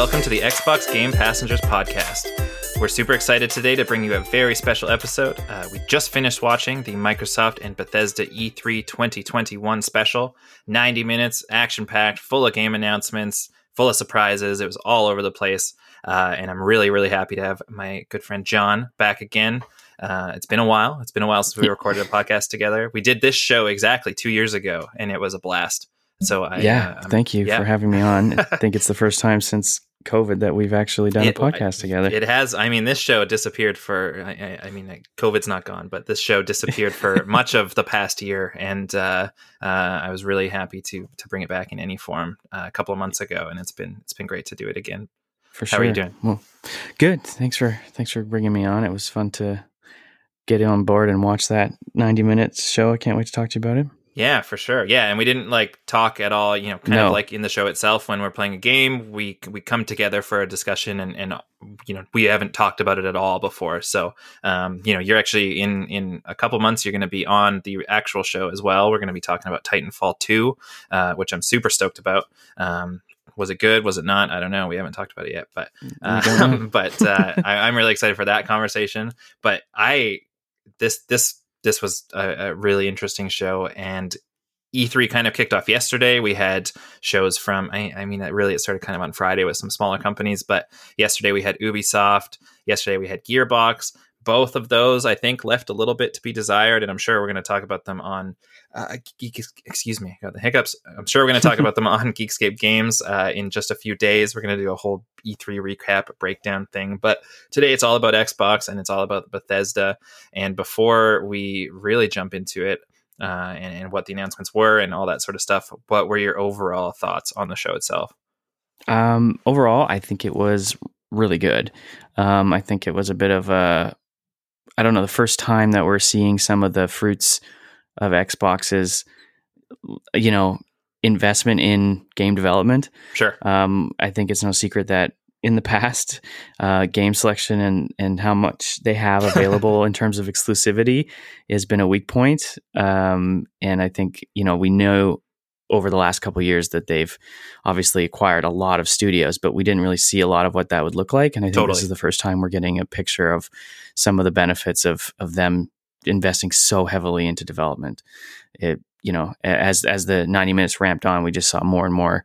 Welcome to the Xbox Game Passengers Podcast. We're super excited today to bring you a very special episode. Uh, we just finished watching the Microsoft and Bethesda E E3 2021 special. 90 minutes, action packed, full of game announcements, full of surprises. It was all over the place. Uh, and I'm really, really happy to have my good friend John back again. Uh, it's been a while. It's been a while since we recorded a podcast together. We did this show exactly two years ago, and it was a blast. So I, yeah, uh, thank you yeah. for having me on. I think it's the first time since COVID that we've actually done It- a podcast together. It has. I mean, this show disappeared for. I, I, I mean, COVID's not gone, but this show disappeared for much of the past year, and uh, uh, I was really happy to to bring it back in any form uh, a couple of months ago, and it's been it's been great to do it again. for how sure. are you doing? Well, good. Thanks for thanks for bringing me on. It was fun to get on board and watch that 90 minutes show. I can't wait to talk to you about it. Yeah, for sure. Yeah, and we didn't like talk at all. You know, kind No. of like in the show itself when we're playing a game, we we come together for a discussion, and and you know we haven't talked about it at all before. So, um, you know, you're actually in in a couple months you're going to be on the actual show as well. We're going to be talking about Titanfall two, uh, which I'm super stoked about. Um, was it good? Was it not? I don't know. We haven't talked about it yet, but We don't know. um, but uh, I, I'm really excited for that conversation. But I this this this was a, a really interesting show, and E3 kind of kicked off yesterday. We had shows from I, I mean, really it started kind of on Friday with some smaller companies, but yesterday we had Ubisoft. Yesterday we had Gearbox. Both of those, I think, left a little bit to be desired, and I'm sure we're going to talk about them on. Uh, Geek, excuse me, got the hiccups. I'm sure we're going to talk about them on Geekscape Games uh, in just a few days. We're going to do a whole E3 recap breakdown thing, but today it's all about Xbox and it's all about Bethesda. And before we really jump into it, uh, and, and what the announcements were and all that sort of stuff, what were your overall thoughts on the show itself? Um, overall, I think it was really good. Um, I think it was a bit of a, I don't know, the first time that we're seeing some of the fruits of Xbox's, you know, investment in game development. Sure. Um, I think it's no secret that in the past, uh, game selection and and how much they have available in terms of exclusivity has been a weak point. Um, and I think you know we know over the last couple of years that they've obviously acquired a lot of studios, but we didn't really see a lot of what that would look like. And I think Totally. this is the first time we're getting a picture of some of the benefits of of them investing so heavily into development. It you know as as the 90 minutes ramped on, we just saw more and more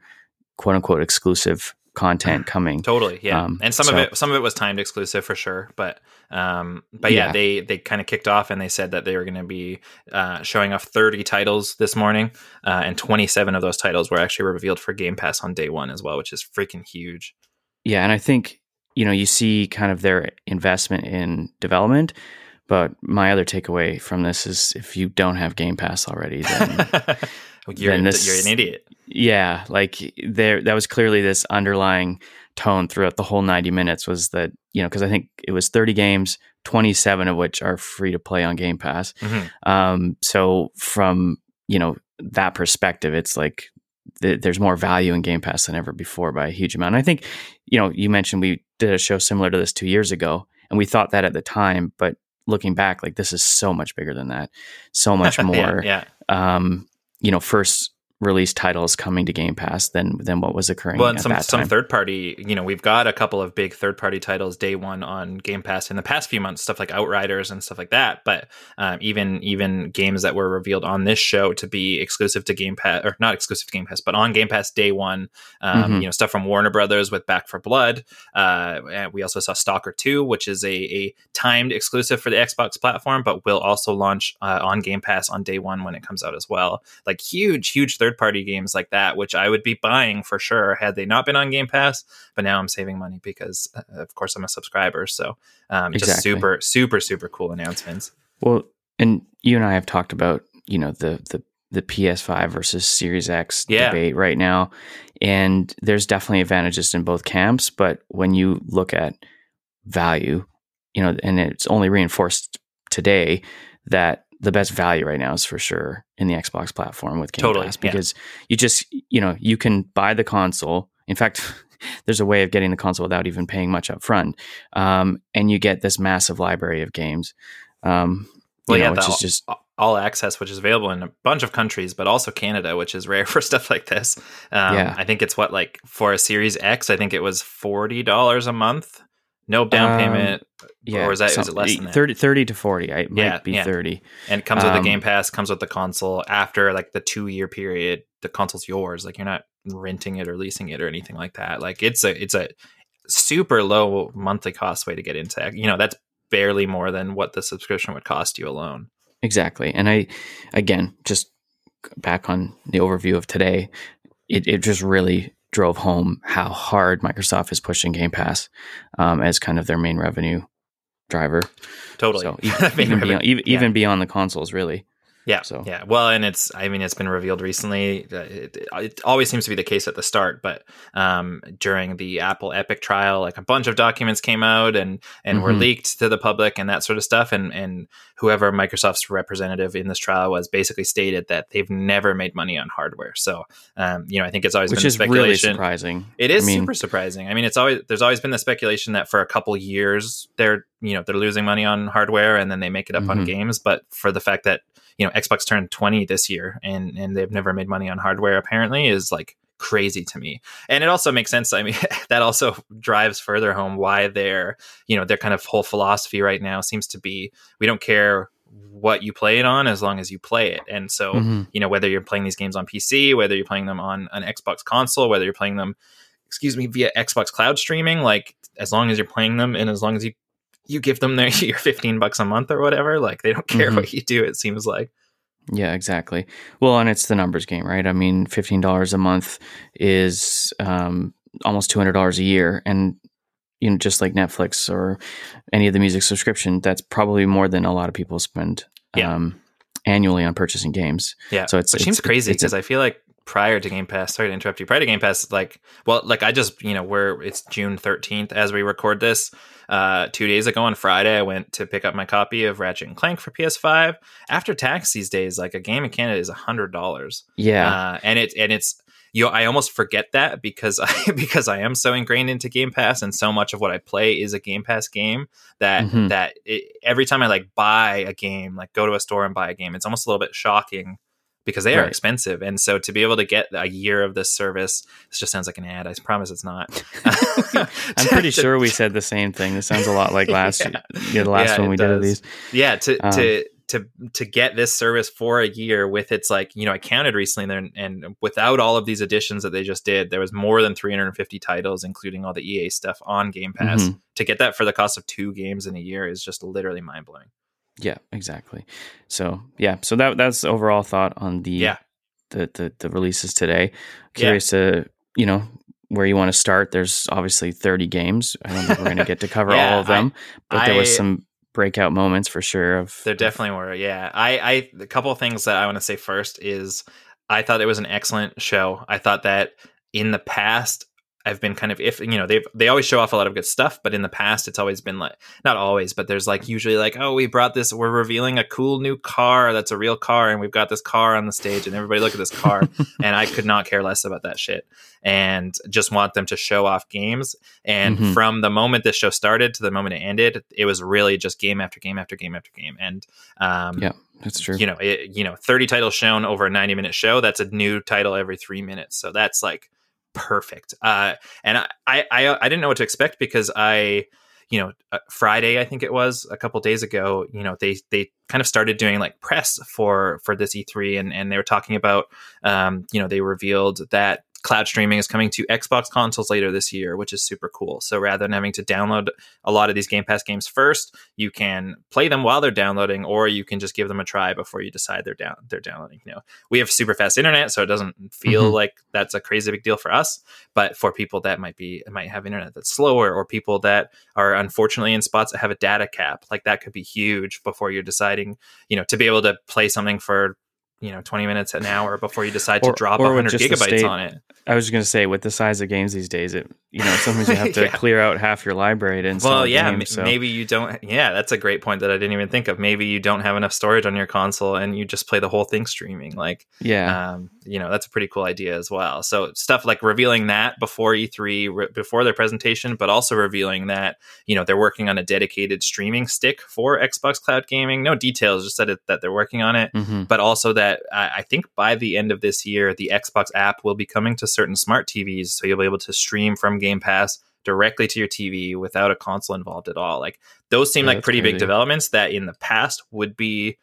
quote unquote exclusive content coming. Totally, yeah. Um, and some so- of it, some of it was timed exclusive for sure. But, um, but yeah, Yeah. they they kind of kicked off and they said that they were going to be uh, showing off 30 titles this morning, uh, and 27 of those titles were actually revealed for Game Pass on day one as well, which is freaking huge. Yeah, and I think you know you see kind of their investment in development, but my other takeaway from this is if you don't have Game Pass already, then you're this- you're an idiot. yeah, like there that was clearly this underlying tone throughout the whole 90 minutes was that, you know, because I think it was 30 games, 27 of which are free to play on Game Pass. Mhm. Um, so from, you know, that perspective, it's like th- there's more value in Game Pass than ever before by a huge amount. And I think, you know, you mentioned we did a show similar to this two years ago, and we thought that at the time, but looking back, like this is so much bigger than that, so much Yeah, more yeah. um, you know, first released titles coming to Game Pass than than what was occurring. Well, and some some third party, you know, we've got a couple of big third party titles day one on Game Pass in the past few months, stuff like Outriders and stuff like that. But um, even even games that were revealed on this show to be exclusive to Game Pass, or not exclusive to Game Pass, but on Game Pass day one, um, Mhm. you know, stuff from Warner Brothers with Back 4 Blood. Uh, and we also saw Stalker Two, which is a, a timed exclusive for the Xbox platform, but will also launch uh, on Game Pass on day one when it comes out as well. Like huge, huge third party games like that, which I would be buying for sure had they not been on Game Pass. But now I'm saving money because, uh, of course, I'm a subscriber. So um, just super, super, super cool announcements. Well, and you and I have talked about you know the the the PS5 versus Series X Yeah. debate right now, and there's definitely advantages in both camps. But when you look at value, you know, and it's only reinforced today that the best value right now is for sure in the Xbox platform with Game Totally, Pass yeah. because you just you know you can buy the console. In fact. There's a way of getting the console without even paying much up front, um, and you get this massive library of games. Um, Well, you yeah, which is just all, all access, which is available in a bunch of countries, but also Canada, which is rare for stuff like this. Um, Yeah. I think it's what like for a Series X, I think it was forty dollars a month, no down Um, payment, yeah, or is that is some- it less than that? 30, 30 to 40. I, it might Yeah, be yeah. 30. and it comes with the um, Game Pass, comes with the console. After like the two year period, the console's yours. Like you're not renting it or leasing it or anything like that. Like it's a it's a super low monthly cost way to get into. It. You know, that's barely more than what the subscription would cost you alone. Exactly. And I, again, just back on the overview of today, it, it just really drove home how hard Microsoft is pushing Game Pass um, as kind of their main revenue driver. Totally. So even, even, beyond, even, yeah. even beyond the consoles, really. Yeah. So- yeah. Well, and it's, I mean, it's been revealed recently. It, it always seems to be the case at the start, but um, during the Apple Epic trial, like a bunch of documents came out and and were Mhm. leaked to the public and that sort of stuff. And and whoever Microsoft's representative in this trial was basically stated that they've never made money on hardware. So, um, you know, I think it's always Which been is really speculation. surprising. It is I mean, super surprising. I mean, it's always there's always been the speculation that for a couple years they're you know they're losing money on hardware and then they make it up on Mhm. games. But for the fact that you know Xbox turned 20 this year and and they've never made money on hardware apparently is like crazy to me. And it also makes sense. I mean, that also drives further home why their you know their kind of whole philosophy right now seems to be we don't care what you play it on as long as you play it. And so mhm. you know whether you're playing these games on PC, whether you're playing them on an Xbox console, whether you're playing them, excuse me, via Xbox Cloud streaming, like as long as you're playing them and as long as you you give them their your 15 bucks a month or whatever, like they don't care Mhm. what you do. It seems like Yeah, exactly. Well, and it's the numbers game, right? I mean, fifteen dollars a month is um, almost two hundred dollars a year, and you know, just like Netflix or any of the music subscription, that's probably more than a lot of people spend Yeah. um, annually on purchasing games. yeah. So it's- which seems crazy because I feel like prior to Game Pass, sorry to interrupt you. Prior to Game Pass, like well, like I just you know we're it's June 13th as we record this. Uh, two days ago on Friday, I went to pick up my copy of Ratchet and Clank for PS5. After tax these days, like a game in Canada is a hundred dollars. Yeah, uh, and it and it's you know, I almost forget that because I because I am so ingrained into Game Pass and so much of what I play is a Game Pass game that Mhm. that it, every time I like buy a game, like go to a store and buy a game, it's almost a little bit shocking because they are expensive. And so to be able to get a year of this service, this just sounds like an ad. I promise it's not. I'm pretty sure we said the same thing. This sounds a lot like last Yeah. yeah, the last Yeah, one we did of these. yeah to Um, to to to get this service for a year with its like you know i counted recently there and without all of these additions that they just did there was more than 350 titles including all the ea stuff on game pass Mhm. to get that for the cost of two games in a year is just literally mind-blowing Yeah, exactly. So yeah, so that that's the overall thought on the Yeah. the the, the releases today. Curious to you know where you want to start. There's obviously 30 games. I don't think we're going to get to cover Yeah, all of them, but there was some breakout moments for sure. Of There definitely were. Yeah. I, I, a couple of things that I want to say first is I thought it was an excellent show. I thought that in the past, I've been kind of if you know they've they always show off a lot of good stuff, but in the past it's always been like not always, but there's like usually like oh we brought this we're revealing a cool new car that's a real car and we've got this car on the stage and everybody look at this car and I could not care less about that shit and just want them to show off games and Mhm. from the moment this show started to the moment it ended it was really just game after game after game after game and um Yeah. That's true. You know, it, you know, 30 titles shown over a 90 minute show. That's a new title every three minutes. So that's like perfect. Uh, and I, I, I, I didn't know what to expect because I, you know, uh, Friday, I think it was a couple days ago, you know, they, they kind of started doing like press for, for this E3 and, and they were talking about, um, you know, they revealed that cloud streaming is coming to Xbox consoles later this year, which is super cool. So rather than having to download a lot of these Game Pass games first, you can play them while they're downloading, or you can just give them a try before you decide they're down they're downloading. You know, we have super fast internet, so it doesn't feel mm-hmm. like that's a crazy big deal for us. But for people that might be might have internet that's slower, or people that are unfortunately in spots that have a data cap, like that could be huge before you're deciding, you know, to be able to play something for you know 20 minutes an hour before you decide to or, drop or 100 gigabytes state, on it i was going to say with the size of games these days it you know sometimes you have to yeah. clear out half your library to install well yeah game, so. maybe you don't yeah that's a great point that i didn't even think of maybe you don't have enough storage on your console and you just play the whole thing streaming like yeah um, you know that's a pretty cool idea as well so stuff like revealing that before e3 re- before their presentation but also revealing that you know they're working on a dedicated streaming stick for xbox cloud gaming no details just that it, that they're working on it mm-hmm. but also that I, I think by the end of this year the xbox app will be coming to certain smart tvs so you'll be able to stream from Game Pass directly to your TV without a console involved at all. Like those seem yeah, like pretty crazy. big developments that in the past would be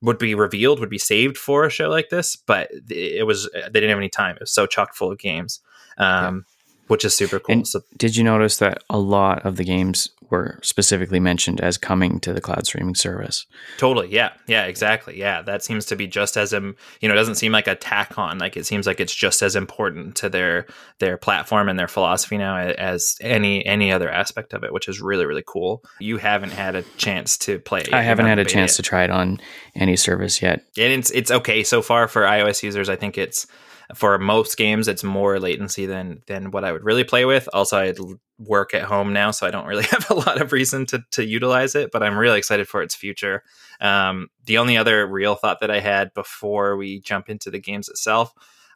would be revealed, would be saved for a show like this, but it was they didn't have any time. It was so chock full of games. Um, yeah which is super cool. And so, did you notice that a lot of the games were specifically mentioned as coming to the cloud streaming service? Totally. Yeah. Yeah. Exactly. Yeah. That seems to be just as um, you know, it doesn't seem like a tack on. Like it seems like it's just as important to their their platform and their philosophy now as any any other aspect of it, which is really really cool. You haven't had a chance to play. It. I haven't had a chance to try it on any service yet. And it's it's okay so far for iOS users. I think it's for most games it's more latency than than what I would really play with. Also, I work at home now, so I don't really have a lot of reason to to utilize it. But I'm really excited for its future. Um, the only other real thought that I had before we jump into the games itself,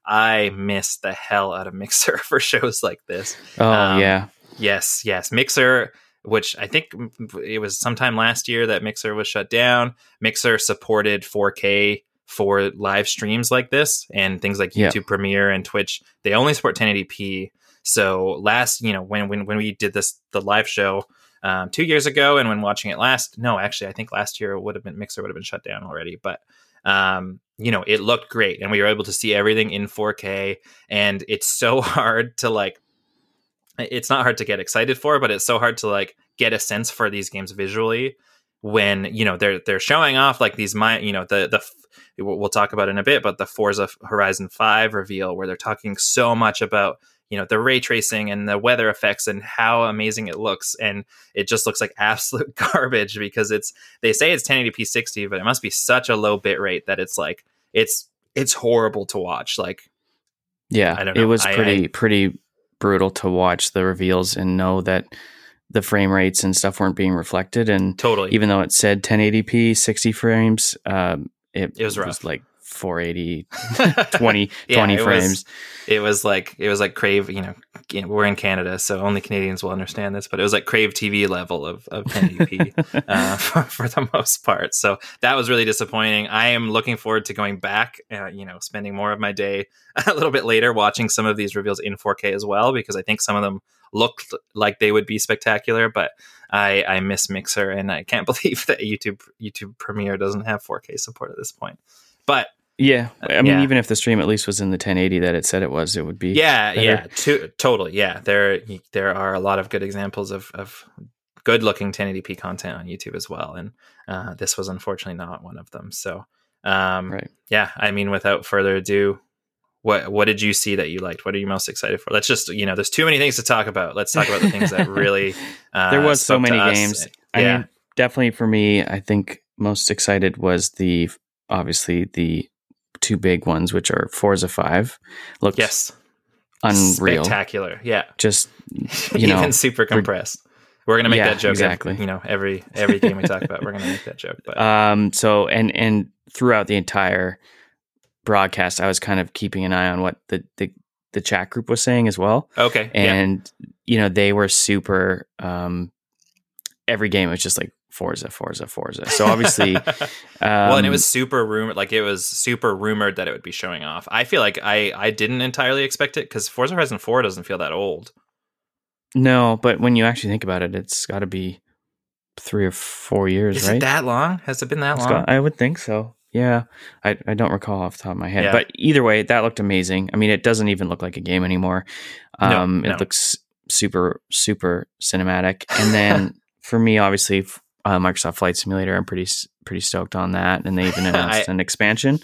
I miss the hell out of Mixer for shows like this. Oh um, yeah, yes, yes, Mixer which I think it was sometime last year that Mixer was shut down. Mixer supported 4K for live streams like this and things like YouTube yeah. Premiere and Twitch, they only support 1080p. So last, you know, when when when we did this the live show um, two years ago, and when watching it last, no, actually, I think last year it would have been Mixer would have been shut down already, but um, you know, it looked great, and we were able to see everything in 4K, and it's so hard to like. It's not hard to get excited for, but it's so hard to like get a sense for these games visually when you know they're they're showing off like these my you know the the we'll talk about in a bit, but the Forza Horizon 5 reveal where they're talking so much about you know the ray tracing and the weather effects and how amazing it looks and it just looks like absolute garbage because it's they say it's 1080p 60 but it must be such a low bit rate that it's like it's it's horrible to watch like yeah I don't know. it was pretty I, pretty brutal to watch the reveals and know that the frame rates and stuff weren't being reflected. And totally. even though it said 1080p 60 frames um, it, it was rough. Was like 480 20, yeah, 20 it frames. was, it was like it was like crave you know we're in canada so only canadians will understand this but it was like crave tv level of, of 1080p uh, for, for, the most part. So that was really disappointing. I am looking forward to going back uh, you know spending more of my day a little bit later watching some of these reveals in 4k as well because i think some of them looked like they would be spectacular but I, I miss Mixer, and I can't believe that YouTube YouTube Premiere doesn't have 4K support at this point. But yeah, I mean, yeah. even if the stream at least was in the 1080 that it said it was, it would be. Yeah, better. yeah, to, totally. Yeah, there there are a lot of good examples of of good looking 1080p content on YouTube as well, and uh, this was unfortunately not one of them. So, um, right. yeah, I mean, without further ado, what what did you see that you liked? What are you most excited for? Let's just you know, there's too many things to talk about. Let's talk about the things that really. Uh, there was so many games. I yeah. mean, definitely for me, I think most excited was the obviously the two big ones, which are Forza Five. Looked yes, unreal, spectacular. Yeah, just you even know, super compressed. We're gonna make yeah, that joke exactly. Every, you know, every every game we talk about, we're gonna make that joke. But um, so and and throughout the entire broadcast, I was kind of keeping an eye on what the the, the chat group was saying as well. Okay, and yeah. you know they were super. Um, every game was just like Forza, Forza, Forza. So obviously, um, well, and it was super rumored. Like it was super rumored that it would be showing off. I feel like I I didn't entirely expect it because Forza Horizon Four doesn't feel that old. no, but when you actually think about it, it's got to be three or four years, Is right? it that long? Has it been that It's long? got- I would think so. Yeah, I, I don't recall off the top of my head, Yeah. but either way, that looked amazing. I mean, it doesn't even look like a game anymore. Um, no. It looks super super cinematic. And then for me, obviously, uh, Microsoft Flight Simulator, I'm pretty pretty stoked on that, and they even announced I- an expansion.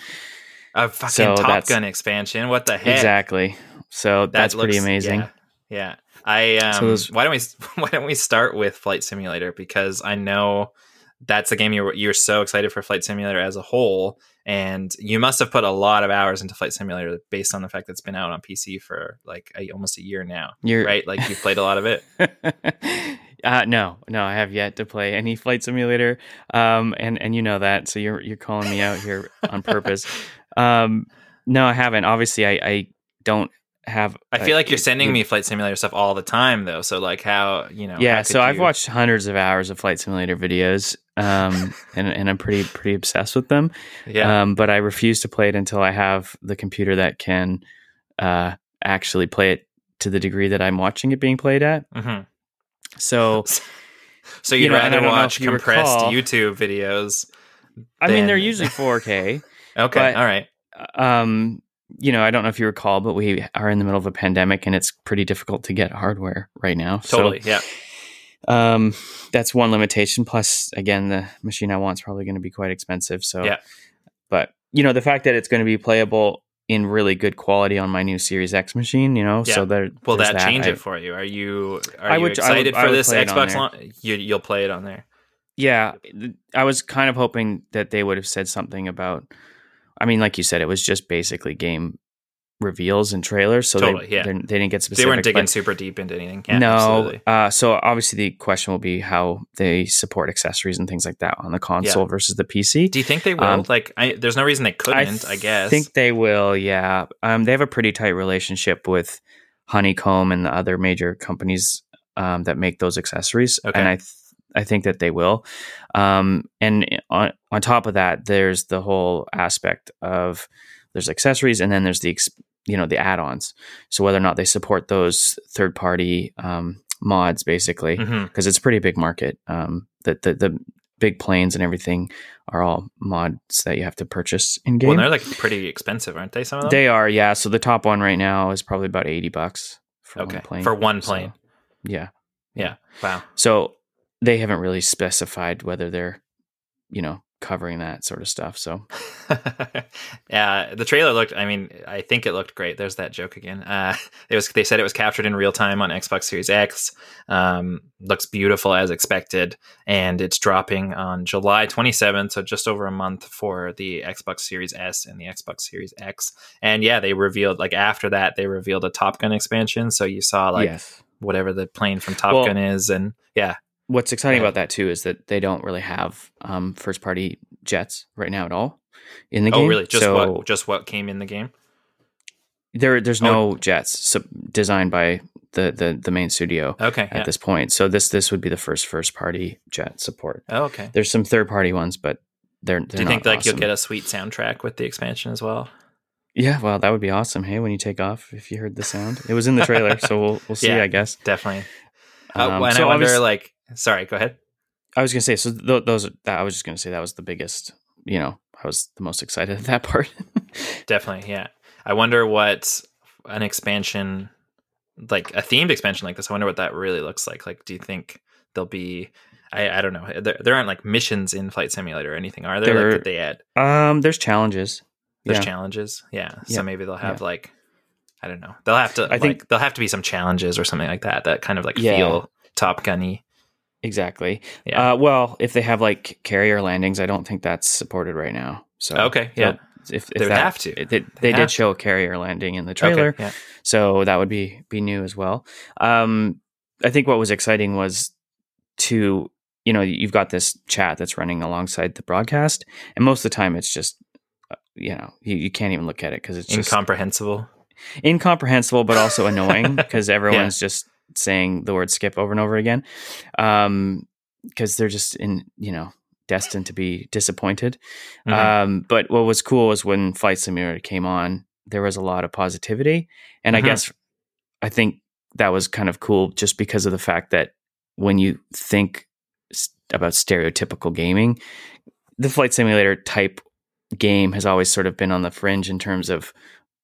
A fucking So Top Gun expansion. What the heck? Exactly. So That that's pretty amazing. Yeah. yeah. I um, So those- why don't we why don't we start with Flight Simulator because I know that's the game you're you're so excited for Flight Simulator as a whole, and you must have put a lot of hours into Flight Simulator based on the fact that it's been out on PC for like a, almost a year now, You're right? Like you've played a lot of it. uh, no, no, I have yet to play any flight simulator, um, and and you know that, so you're you're calling me out here on purpose. Um, no, I haven't. Obviously, I, I don't have. I feel like you're uh, sending you- me Flight Simulator stuff all the time, though. So like, how you know? Yeah, so could I've watched hundreds of hours of flight simulator videos, um, and and I'm pretty pretty obsessed with them. Yeah, Um, but I refuse to play it until I have the computer that can uh, actually play it to the degree that I'm watching it being played at. hmm So So you'd You know, rather watch you compressed recall- YouTube videos? I mean, they're usually 4K. Okay, But- all right. um, you know, I don't know if you recall, but we are in the middle of a pandemic, and it's pretty difficult to get hardware right now. Totally, yeah. Um, that's one limitation. Plus, again, the machine I want is probably going to be quite expensive. So, Yeah. But you know, the fact that it's going to be playable in really good quality on my new Series X machine, you know, Yeah. so there. Will there's that change I- it for you? Are you are I you would- would- excited I for would this play it on Xbox launch? You you'll play it on there. Yeah, I was kind of hoping that they would have said something about. I mean, like you said, it was just basically game reveals and trailers, so Totally, they yeah. they're- didn't get specific. they weren't digging super deep into anything. Yeah, no, uh, so obviously the question will be how they support accessories and things like that on the console versus the PC. Do you think they will? Um, like, I, there's no reason they couldn't. I, guess. I think they will. Yeah, um, they have a pretty tight relationship with Honeycomb and the other major companies um, that make those accessories, Okay. and I th- I think that they will. Um, and on on top of that, there's the whole aspect of there's accessories, and then there's the you know the add-ons. So whether or not they support those third party um, mods, basically, because it's a pretty big market. Um, the, the the big planes and everything are all mods that you have to purchase in game. Well, they're like pretty expensive, aren't they? Some of them. They are, yeah. So the top one right now is probably about eighty bucks for okay one plane. for one So, plane. yeah. yeah. Wow. So they haven't really specified whether they're, you know, covering that sort of stuff. So yeah, the trailer looked. I mean, I think it looked great. There's that joke again. Uh, it was. They said it was captured in real time on Xbox Series X. Um, looks beautiful as expected, and it's dropping on July 27th, so just over a month for the Xbox Series S and the Xbox Series X. And yeah, they revealed like after that they revealed a Top Gun expansion. So you saw like yes. whatever the plane from Top Well- Gun is, and yeah, What's exciting about that too is that they don't really have um, first party jets right now at all in the oh game. Oh, really? Just so what? Just what came in the game? there there's Oh. no jets so, designed by the, the the main studio Okay. at Yeah. this point. So this this would be the first first party jet support. Oh, okay. There's some third party ones, but they're, they're Do you think like you'll get a sweet soundtrack with the expansion as well? Yeah, well, that would be awesome. Hey, when you take off, if you heard the sound, it was in the trailer, so we'll we'll see. Yeah. I guess. Definitely. Uh, Um, and so I wonder, like, sorry, go ahead. I was gonna say, so th- those are- that I was just gonna say that was the biggest. You know, I was the most excited at that part. Definitely, yeah. I wonder what an expansion, like a themed expansion like this, I wonder what that really looks like. Like, do you think there'll be? I, I don't know. There, there aren't like missions in Flight Simulator or anything, are there? There- like, that they add um, there's challenges. there's yeah. challenges. Yeah. yeah. So maybe they'll have like, I don't know. They'll have to. I I think- there'll have to be some challenges or something like that. That kind of like Yeah. feel Top Gunny. Exactly. Yeah. Uh, well, if they have like carrier landings, I don't think that's supported right now. So Okay, yeah. If, if They would that- have to. They, they, did to. show a carrier landing in the trailer, Okay. Yeah. so that would be be new as well. Um, I think what was exciting was to you know you've got this chat that's running alongside the broadcast, and most of the time it's just uh, you know you, you can't even look at it because it's just Incomprehensible. incomprehensible but also annoying because everyone's just saying the word skip over and over again. Um, because they're just in you know destined to be disappointed. Mhm. Um, but what was cool was when Flight Simulator came on, there was a lot of positivity, and I Mhm. guess I think that was kind of cool just because of the fact that when you think about stereotypical gaming, the Flight Simulator type game has always sort of been on the fringe in terms of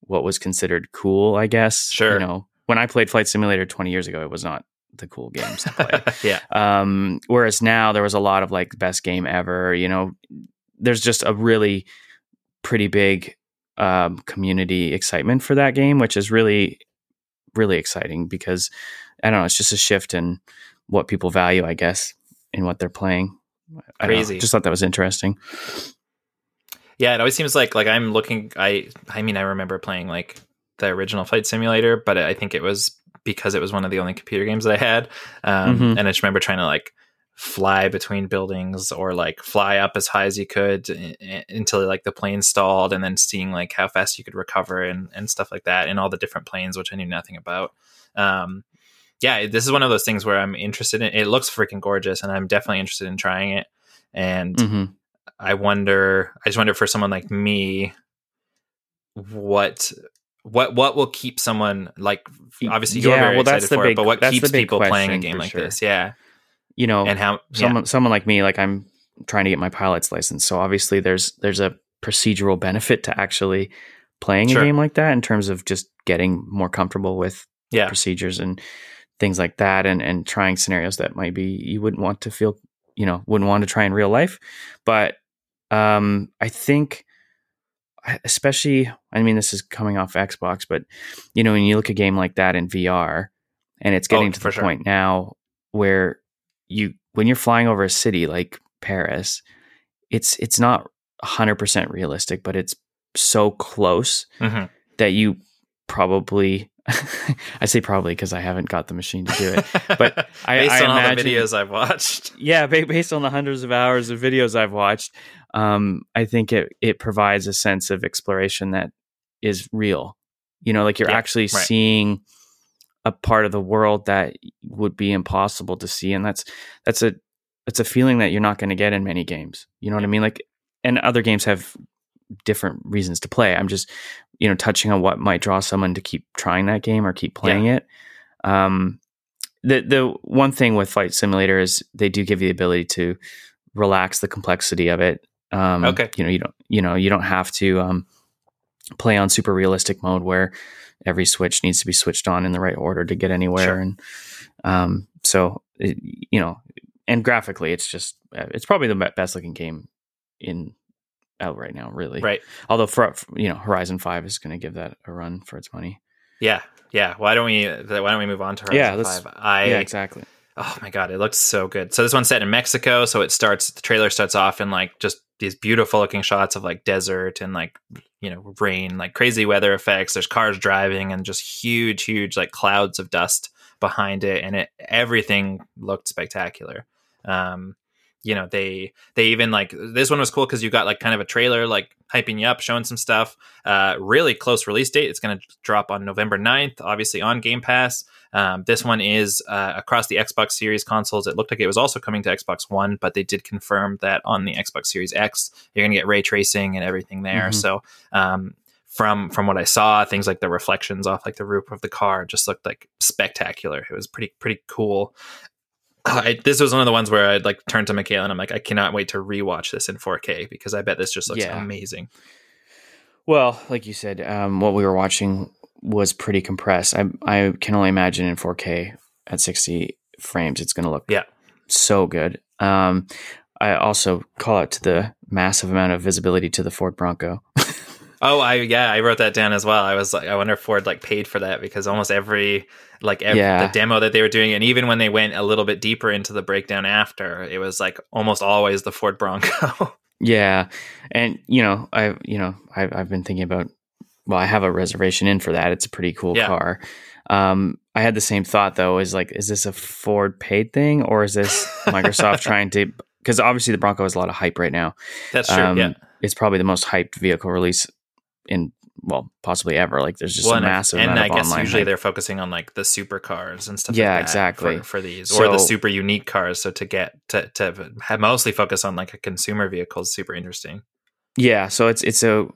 what was considered cool. I guess. Sure. You know, when I played Flight Simulator 20 years ago, it was not the cool games to play. yeah. Um, whereas now there was a lot of like best game ever. You know, there's just a really pretty big um, community excitement for that game, which is really, really exciting because I don't know, it's just a shift in what people value, I guess, in what they're playing. I don't know, Crazy. Just thought that was interesting. Yeah, it always seems like like I'm looking. I I mean, I remember playing like the original Flight Simulator, but I think it was because it was one of the only computer games that I had, um, Mhm. and I just remember trying to like fly between buildings or like fly up as high as you could i- until like the plane stalled, and then seeing like how fast you could recover and and stuff like that, and all the different planes which I knew nothing about. Um, yeah, this is one of those things where I'm interested in. It looks freaking gorgeous, and I'm definitely interested in trying it. And hmm I wonder. I just wonder for someone like me, what what what will keep someone like obviously you're Yeah, very well, excited that's the for it, but what keeps big people playing a game like sure. this? Yeah, You know, and how yeah. someone someone like me like i'm trying to get my pilot's license so obviously there's there's a procedural benefit to actually playing Sure. a game like that in terms of just getting more comfortable with yeah procedures and things like that and and trying scenarios that might be you wouldn't want to feel you know wouldn't want to try in real life but um i think especially i mean this is coming off xbox but you know when you look at a game like that in vr and it's getting Oh, to the sure. point now where you when you're flying over a city like paris it's it's not 100% realistic but it's so close Mhm. that you probably I say probably because I haven't got the machine to do it. But I- based I on all the videos I've watched, yeah, based on the hundreds of hours of videos I've watched, um, I think it it provides a sense of exploration that is real. You know, like you're Yeah, actually right. seeing a part of the world that would be impossible to see, and that's that's a that's a feeling that you're not going to get in many games. You know what I mean? Like, and other games have different reasons to play. I'm just you know touching on what might draw someone to keep trying that game or keep playing it. Um, the the one thing with Flight Simulator is they do give you the ability to relax the complexity of it. Um, Okay. you know you don't you know you don't have to um, play on super realistic mode where every switch needs to be switched on in the right order to get anywhere, Sure. and um, so it, you know, and graphically, it's just uh, it's probably the best looking game in out right now, really. right? Although for you know Horizon Five is going to give that a run for its money. Yeah, yeah. Why don't we? Why don't we move on to Horizon Yeah, Five? I yeah, exactly. oh my god, it looks so good. So this one's set in Mexico. So it starts. The trailer starts off in like just these beautiful looking shots of like desert and like you know rain, like crazy weather effects. There's cars driving and just huge, huge like clouds of dust behind it, and it everything looked spectacular. Um, you know they they even like this one was cool because you got like kind of a trailer like hyping you up showing some stuff uh really close release date it's going to drop on november 9th obviously on game pass um, this one is uh, across the xbox series consoles it looked like it was also coming to xbox one but they did confirm that on the xbox series x you're going to get ray tracing and everything there Mhm. so um from from what i saw things like the reflections off like the roof of the car just looked like spectacular it was pretty pretty cool I, this was one of the ones where I'd like turn to Michaela and I'm like, I cannot wait to rewatch this in 4K because I bet this just looks Yeah. amazing. Well, like you said, um, what we were watching was pretty compressed. I I can only imagine in 4K at 60 frames, it's going to look Yeah. so good. Um, I also call out to the massive amount of visibility to the Ford Bronco. Oh, I yeah, I wrote that down as well. I was like, I wonder if Ford like paid for that because almost every like every, Yeah. the demo that they were doing, and even when they went a little bit deeper into the breakdown after, it was like almost always the Ford Bronco. Yeah, and you know, I you know, I've I've been thinking about. Well, I have a reservation in for that. It's a pretty cool Yeah. car. Um, I had the same thought though. Is like, is this a Ford paid thing or is this Microsoft trying to? Because obviously the Bronco has a lot of hype right now. That's true. Um, yeah, It's probably the most hyped vehicle release in well, possibly ever. Like there's just Well, a massive and amount I guess usually hype. they're focusing on like the supercars and stuff. Yeah, like that exactly. for, for these or the super unique cars. So to get to to have mostly focus on like a consumer vehicle is super interesting. Yeah, so it's it's a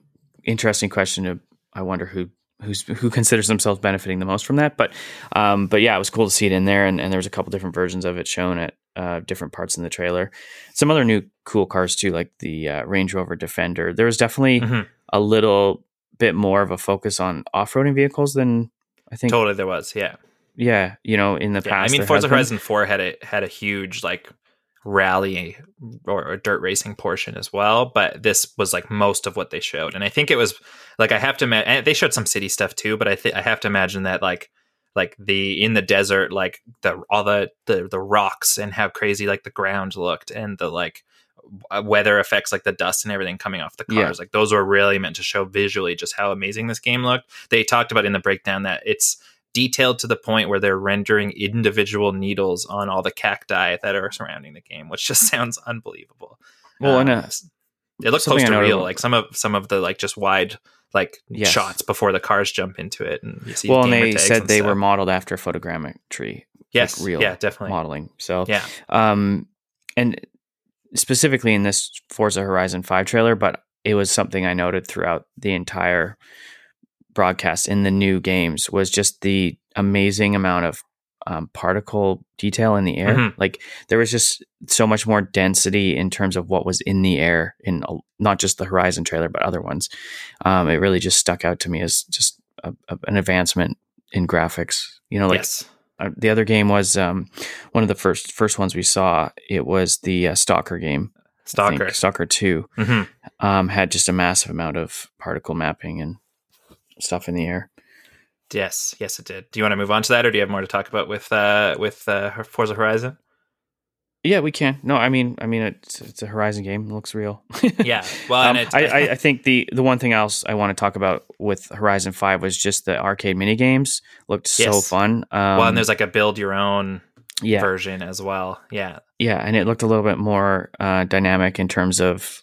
interesting question. Of, I wonder who who's who considers themselves benefiting the most from that. But um, but yeah, it was cool to see it in there, and, and there was a couple different versions of it shown at uh, different parts in the trailer. Some other new cool cars too, like the uh, Range Rover Defender. There was definitely Mhm. a little bit more of a focus on off roading vehicles than I think. Totally, there was. Yeah, Yeah, you know, in the yeah. past. I mean, Forza has been. Horizon Four had a had a huge like rally or, dirt racing portion as well, but this was like most of what they showed, and I think it was like I have to imagine they showed some city stuff too, but I think I have to imagine that like like the in the desert like the all the the the rocks and how crazy like the ground looked and the like uh, weather effects like the dust and everything coming off the cars Yeah. like those were really meant to show visually just how amazing this game looked they talked about in the breakdown that it's detailed to the point where they're rendering individual needles on all the cacti that are surrounding the game which just sounds unbelievable Well, and Um, uh, it looks close to real like some of some of the like just wide like Yes. shots before the cars jump into it and you see well, and they said and they stuff. were modeled after photogrammetry, yes real yeah definitely modeling. So yeah um, and specifically in this Forza Horizon 5 trailer, but it was something I noted throughout the entire broadcast in the new games was just the amazing amount of um, particle detail in the air. Mhm. Like there was just so much more density in terms of what was in the air in a, not just the Horizon trailer, but other ones. Um, it really just stuck out to me as just a, a, an advancement in graphics. You know, like yes uh, the other game was um, one of the first first ones we saw. It was the uh, Stalker game. Stalker Stalker Two hmm um, had just a massive amount of particle mapping and stuff in the air. Yes, yes, it did. Do you want to move on to that, or do you have more to talk about with uh, with uh, Forza Horizon? Yeah, we can. No, I mean, I mean, it's, it's a Horizon game. It looks real. Yeah, well, Um, and it, I, I, I think the the one thing else I want to talk about with Horizon Five was just the arcade mini games looked so fun. Um, well, and there's like a build your own yeah, version as well. Yeah, yeah, and it looked a little bit more uh, dynamic in terms of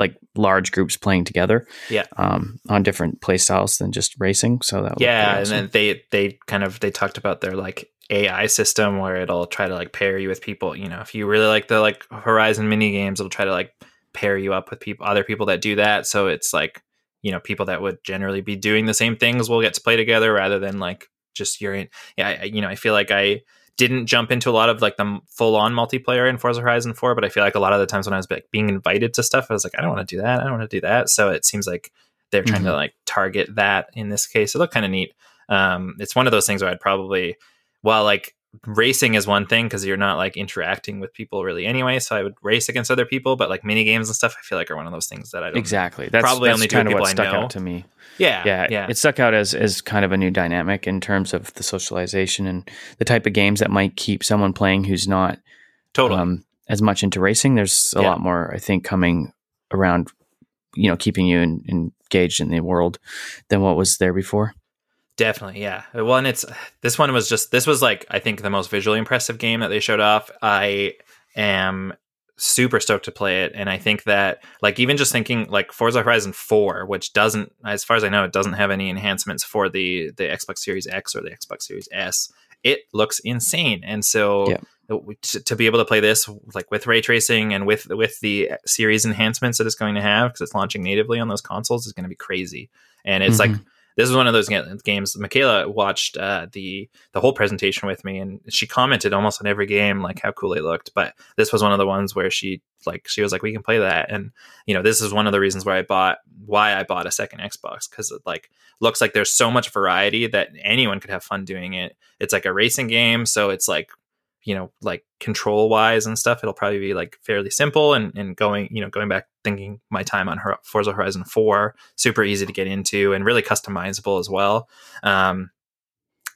like large groups playing together. Yeah. um, on different play styles than just racing. So that yeah, pretty and then they they kind of they talked about their like AI system where it'll try to like pair you with people. You know, if you really like the like Horizon mini games, it'll try to like pair you up with people, other people that do that. So it's like you know people that would generally be doing the same things will get to play together rather than like just you're in. Yeah, I, you know, I feel like I didn't jump into a lot of like the full on multiplayer in Forza Horizon 4, but I feel like a lot of the times when I was like, being invited to stuff, I was like, I don't want to do that. I don't want to do that. So it seems like they're trying to Mhm. like target that in this case. It looked kind of neat. Um, it's one of those things where I'd probably, while like racing is one thing because you're not like interacting with people really anyway. So I would race against other people, but like mini games and stuff, I feel like are one of those things that I don't exactly. That's Probably that's only kind of people what I stuck know. out to me. Yeah, yeah, yeah, it stuck out as as kind of a new dynamic in terms of the socialization and the type of games that might keep someone playing who's not totally. um, as much into racing. There's a Yeah. lot more, I think, coming around, you know, keeping you in, engaged in the world than what was there before. Definitely, yeah. Well, and it's this one was just this was like I think the most visually impressive game that they showed off. I am super stoked to play it, and I think that like even just thinking like Forza Horizon Four, which doesn't, as far as I know, it doesn't have any enhancements for the the Xbox Series X or the Xbox Series S. It looks insane, and so. Yeah. To, to be able to play this like with ray tracing and with with the series enhancements that it's going to have because it's launching natively on those consoles is going to be crazy and it's like Mhm. This is one of those games. Michaela watched uh, the the whole presentation with me, and she commented almost on every game like how cool it looked. But this was one of the ones where she like she was like, "We can play that," and you know, this is one of the reasons why I bought why I bought a second Xbox because it like looks like there's so much variety that anyone could have fun doing it. It's like a racing game, so it's like you know like control wise and stuff it'll probably be like fairly simple and, and going you know going back thinking my time on Hor- forza horizon 4 super easy to get into and really customizable as well. Um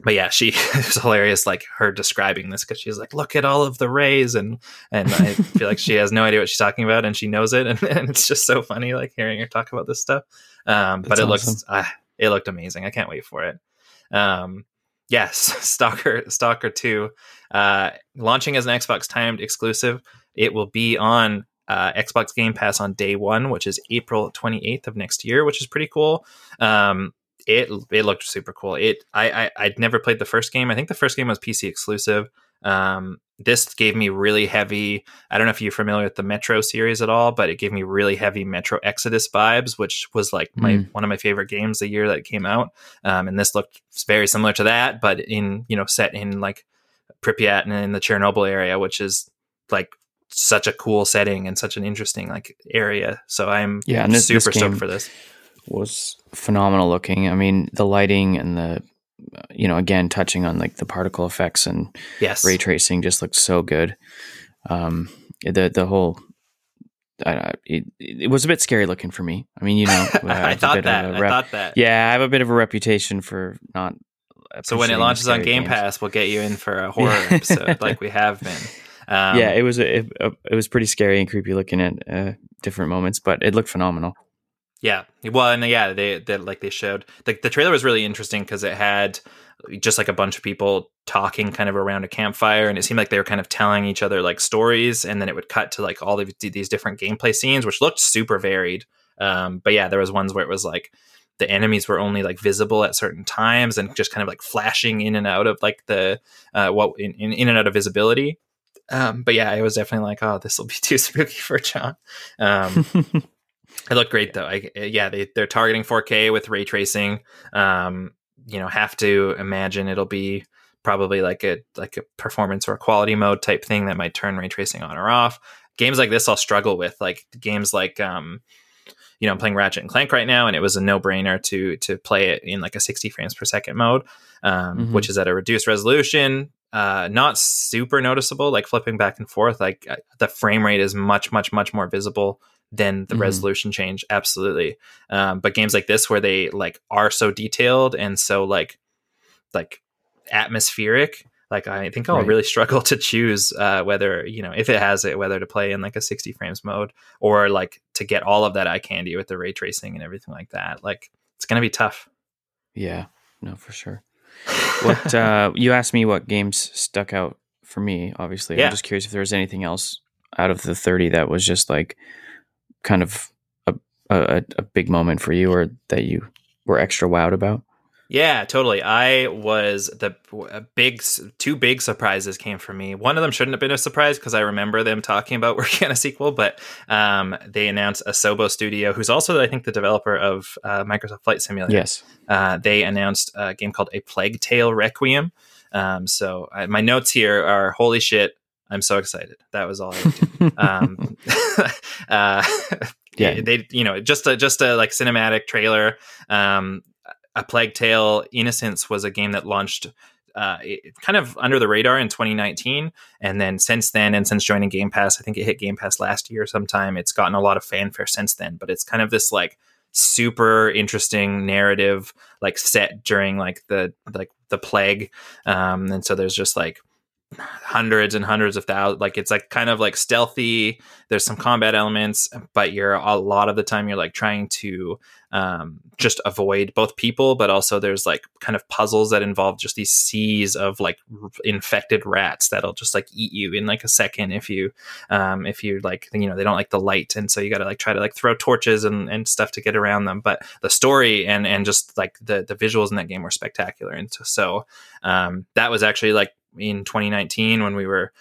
but yeah she was hilarious like her describing this because she's like look at all of the rays and and i feel like she has no idea what she's talking about and she knows it and, and it's just so funny like hearing her talk about this stuff. Um but it looks uh, it looked amazing. I can't wait for it. Um yes stalker stalker 2 uh launching as an xbox timed exclusive it will be on uh, Xbox Game Pass on day one, which is April 28th of next year, which is pretty cool. Um, it it looked super cool. It I, I I'd never played the first game. I think the first game was PC exclusive. Um, this gave me really heavy. I don't know if you're familiar with the Metro series at all, but it gave me really heavy Metro Exodus vibes, which was like my mm. one of my favorite games the year that it came out. Um, and this looked very similar to that, but in you know set in like Pripyat and in the Chernobyl area, which is like such a cool setting and such an interesting like area. So I'm yeah, and this, super this stoked for this. Was phenomenal looking. I mean, the lighting and the you know, again, touching on like the particle effects and yes. ray tracing just looked so good. Um, the the whole uh, it, it was a bit scary looking for me. I mean, you know, I, I thought that. Rep- I thought that. Yeah, I have a bit of a reputation for not. So when it launches on Game games. Pass, we'll get you in for a horror episode, like we have been. Um, yeah, it was it, it, was pretty scary and creepy looking at uh, different moments, but it looked phenomenal. Yeah, well, and yeah, they, they like they showed the the trailer was really interesting because it had just like a bunch of people talking kind of around a campfire, and it seemed like they were kind of telling each other like stories, and then it would cut to like all of these different gameplay scenes, which looked super varied. Um, but yeah, there was ones where it was like the enemies were only like visible at certain times and just kind of like flashing in and out of like the uh, what in, in, in and out of visibility. Um, but yeah, I was definitely like, oh, this will be too spooky for John. Um, It looked great though. I, yeah, they they're targeting 4K with ray tracing. Um, you know, have to imagine it'll be probably like a like a performance or a quality mode type thing that might turn ray tracing on or off. Games like this I'll struggle with. Like games like um, you know, I'm playing Ratchet and Clank right now, and it was a no brainer to to play it in like a 60 frames per second mode, um, mm-hmm. which is at a reduced resolution. Uh, not super noticeable, like flipping back and forth. Like uh, the frame rate is much, much, much more visible than the mm-hmm. resolution change absolutely um, but games like this where they like are so detailed and so like like atmospheric like i think i'll right. really struggle to choose uh, whether you know if it has it whether to play in like a 60 frames mode or like to get all of that eye candy with the ray tracing and everything like that like it's gonna be tough yeah no for sure what uh, you asked me what games stuck out for me obviously yeah. i'm just curious if there was anything else out of the 30 that was just like kind of a, a, a big moment for you or that you were extra wowed about? Yeah, totally. I was the big two big surprises came for me. One of them shouldn't have been a surprise because I remember them talking about working on a sequel, but um, they announced Asobo Studio, who's also I think the developer of uh, Microsoft Flight Simulator. Yes, uh, they announced a game called A Plague Tale Requiem. Um, so I, my notes here are holy shit. I'm so excited. That was all. I um, uh, yeah, they you know just a just a like cinematic trailer. Um, a Plague Tale Innocence was a game that launched uh, kind of under the radar in 2019, and then since then, and since joining Game Pass, I think it hit Game Pass last year sometime. It's gotten a lot of fanfare since then, but it's kind of this like super interesting narrative like set during like the like the plague um and so there's just like hundreds and hundreds of thousands like it's like kind of like stealthy. There's some combat elements but you're a lot of the time you're like trying to um, just avoid both people but also there's like kind of puzzles that involve just these seas of like r- infected rats that'll just like eat you in like a second if you um, if you like you know they don't like the light and so you got to like try to like throw torches and, and stuff to get around them. But the story and and just like the the visuals in that game were spectacular and so um, that was actually like in 2019 when we were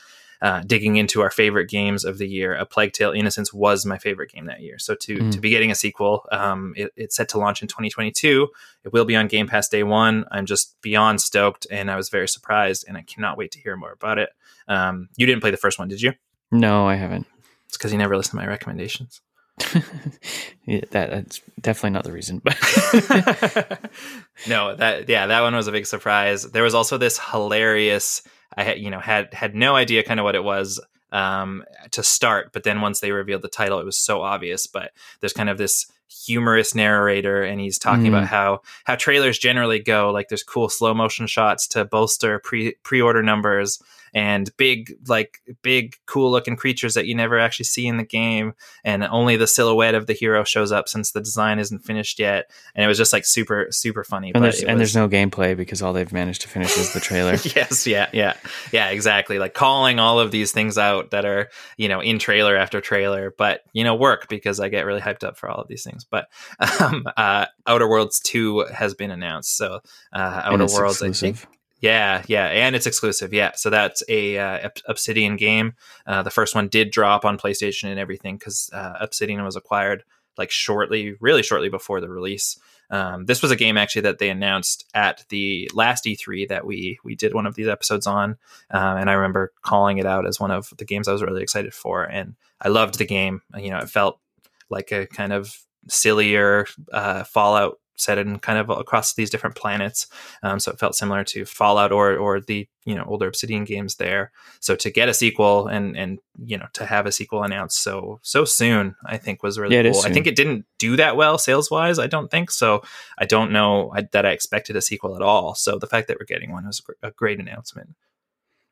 uh, digging into our favorite games of the year. A Plague Tale: Innocence was my favorite game that year. So to mm. to be getting a sequel, um, it, it's set to launch in 2022. It will be on Game Pass day one. I'm just beyond stoked, and I was very surprised, and I cannot wait to hear more about it. Um, you didn't play the first one, did you? No, I haven't. It's because you never listen to my recommendations. yeah, that, that's definitely not the reason. But no, that yeah, that one was a big surprise. There was also this hilarious. I had you know had had no idea kind of what it was um, to start, but then once they revealed the title, it was so obvious. But there's kind of this humorous narrator, and he's talking mm. about how how trailers generally go. Like there's cool slow motion shots to bolster pre pre order numbers, and big like big cool looking creatures that you never actually see in the game and only the silhouette of the hero shows up since the design isn't finished yet and it was just like super super funny And there's and there's no gameplay because all they've managed to finish is the trailer. yes yeah yeah yeah exactly like calling all of these things out that are you know in trailer after trailer but you know work because i get really hyped up for all of these things but um uh outer worlds 2 has been announced so uh outer worlds i think exclusive. Yeah, yeah, and it's exclusive. Yeah, so that's a uh, Obsidian game. Uh, the first one did drop on PlayStation and everything because uh, Obsidian was acquired like shortly, really shortly before the release. Um, this was a game actually that they announced at the last E3 that we we did one of these episodes on, um, and I remember calling it out as one of the games I was really excited for, and I loved the game. You know, it felt like a kind of sillier uh, Fallout set in kind of across these different planets. Um, so it felt similar to Fallout or or the you know older Obsidian games there. So to get a sequel and and you know to have a sequel announced so so soon, I think was really Yeah, cool. I think it didn't do that well sales wise. I don't think so. I don't know I, that I expected a sequel at all. So the fact that we're getting one was a great announcement,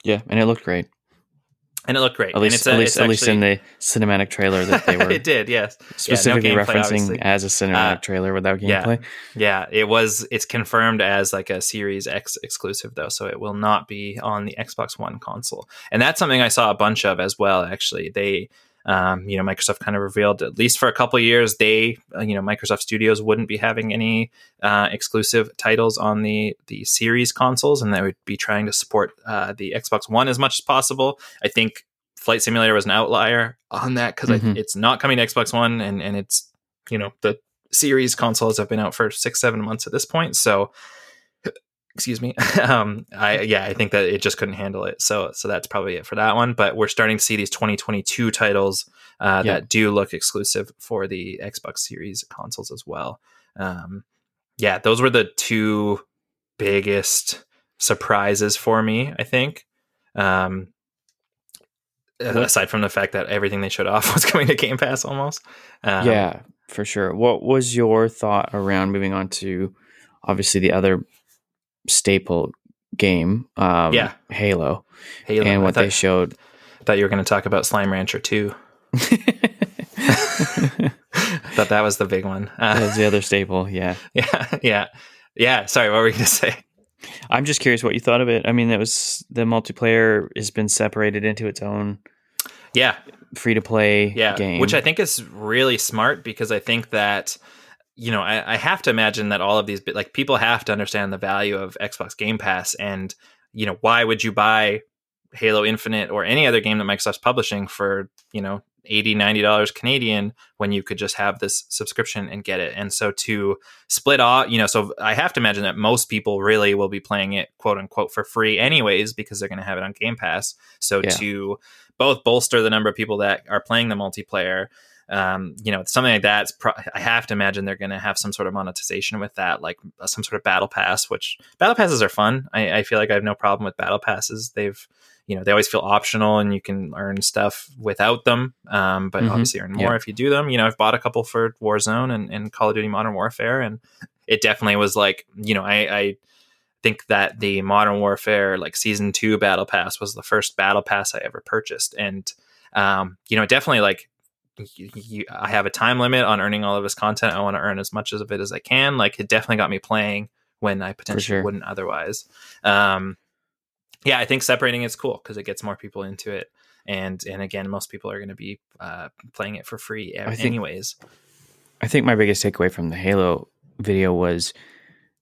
Yeah, and it looked great. And it looked great. At And least, it's a- at least, at least in the cinematic trailer that they were it did, yes. specifically gameplay, referencing obviously. as a cinematic Uh, trailer without yeah. gameplay. Yeah, it was. It's confirmed as like a Series X exclusive though, so it will not be on the Xbox One console. And that's something I saw a bunch of as well. Actually, they, um, you know, Microsoft kind of revealed at least for a couple of years they, uh, you know, Microsoft Studios wouldn't be having any uh, exclusive titles on the the Series consoles, and they would be trying to support uh, the Xbox One as much as possible. I think Flight Simulator was an outlier on that because Mhm. it's not coming to Xbox One, and and it's you know the series consoles have been out for six seven months at this point so excuse me um i yeah i think that it just couldn't handle it. So so that's probably it for that one. But we're starting to see these 2022 titles uh, Yeah. that do look exclusive for the xbox series consoles as well. Um yeah those were the two biggest surprises for me i think. Um aside from the fact that everything they showed off was coming to game pass almost. Um, yeah, for sure. What was your thought around moving on to obviously the other staple game, um, Yeah. Halo, Halo. and what thought, they showed? thought you were going to talk about Slime Rancher 2. thought that was the big one. Uh, That's the other staple. Yeah, yeah, yeah, yeah. Sorry, what were you going to say? I'm just curious what you thought of it. I mean, that was the multiplayer has been separated into its own Yeah, free to play yeah. game, Which I think is really smart because I think that you know I, I have to imagine that all of these like people have to understand the value of Xbox Game Pass and you know why would you buy Halo Infinite or any other game that Microsoft's publishing for you know 80 90 dollars canadian when you could just have this subscription and get it and so to split off you know so i have to imagine that most people really will be playing it quote unquote for free anyways because they're going to have it on game pass so Yeah. to both bolster the number of people that are playing the multiplayer um, you know something like that pro- i have to imagine they're going to have some sort of monetization with that like uh, some sort of battle pass which battle passes are fun I, I feel like i have no problem with battle passes they've you know they always feel optional and you can earn stuff without them um, but Mhm. obviously earn more Yeah. if you do them you know i've bought a couple for warzone and, and call of duty modern warfare and it definitely was like you know i, I think that the modern warfare like season two battle pass was the first battle pass i ever purchased and um, you know definitely like you, you, i have a time limit on earning all of this content. I want to earn as much of it as i can. Like it definitely got me playing when i potentially sure. wouldn't otherwise. Um, yeah i think separating is cool because it gets more people into it. And and again most people are going to be uh, playing it for free I think- anyways. I think my biggest takeaway from the Halo video was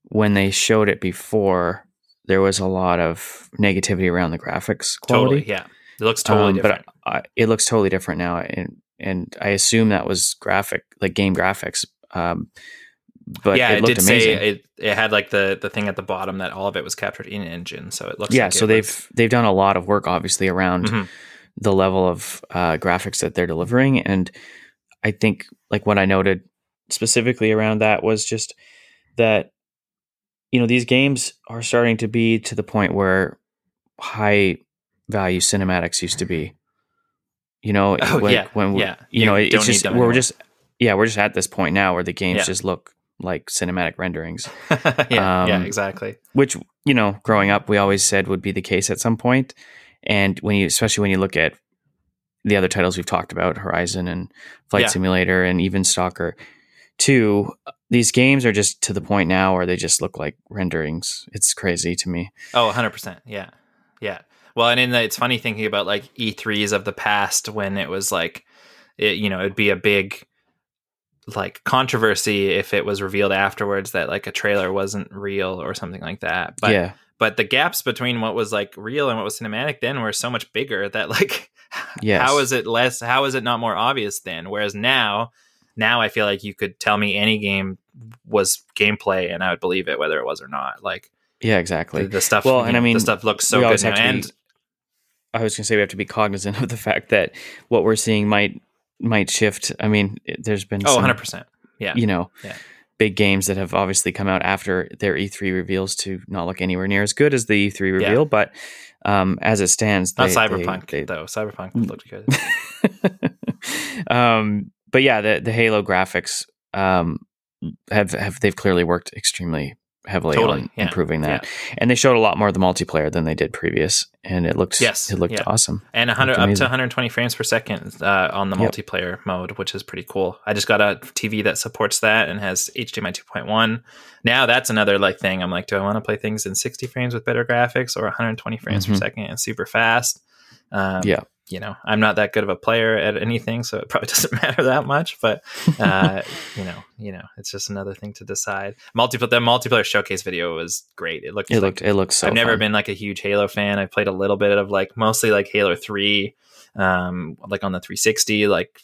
when they showed it before, there was a lot of negativity around the graphics quality. totally yeah. It looks totally Um, different. But I, it looks totally different now, and and I assume that was graphic, like game graphics. Um, but yeah, it it, did amazing. say it. It had like the the thing at the bottom that all of it was captured in engine, so it looks. yeah, like so they've was- they've done a lot of work, obviously, around Mhm. the level of uh, graphics that they're delivering, and I think like what I noted specifically around that was just that you know these games are starting to be to the point where high value cinematics used to be. You know, Oh, like yeah, when we, yeah. you You know, it's just we're anymore. just yeah, we're just at this point now where the games Yeah. just look like cinematic renderings yeah, yeah, Um, exactly. which you know growing up we always said would be the case at some point And when you, especially when you look at the other titles we've talked about, Horizon and Flight Yeah. Simulator and even Stalker 2, these games are just to the point now where they just look like renderings. It's crazy to me. Oh, 100%. Yeah. Yeah. Well, and in the, it's funny thinking about like E3s of the past when it was like, it, you know, it'd be a big like controversy if it was revealed afterwards that like a trailer wasn't real or something like that. But yeah. but the gaps between what was like real and what was cinematic then were so much bigger that like Yes. how is it less how is it not more obvious then whereas now now i feel like you could tell me any game was gameplay and i would believe it whether it was or not like Yeah, exactly. the stuff Well, and know, I mean, the stuff looks so good now. be- and I was going to say we have to be cognizant of the fact that what we're seeing might might shift. I mean, there's been oh 100% yeah you know, Yeah. big games that have obviously come out after their E3 reveals to not look anywhere near as good as the E3 Yeah. reveal. But um, as it stands, not they- cyberpunk they- though cyberpunk Mm. looked good um, but yeah, the the Halo graphics um, have have they've clearly worked extremely heavily Totally, on yeah, improving that, and they showed a lot more of the multiplayer than they did previous, and it looked Yes, it looked yeah. awesome. and 100 up to 120 frames per second uh, on the Yep. multiplayer mode which is pretty cool i just got a tv that supports that and has hdmi 2.1 now that's another like thing i'm like do i want to play things in 60 frames with better graphics or 120 frames per Mhm. second and super fast um, Yeah. You know i'm not that good of a player at anything so it probably doesn't matter that much but uh, you know you know it's just another thing to decide multiplayer the multiplayer showcase video was great it looked It like looked it looks. so. I've never fun. been like a huge Halo fan. I played a little bit of like mostly like Halo 3, um, like on the 360. Like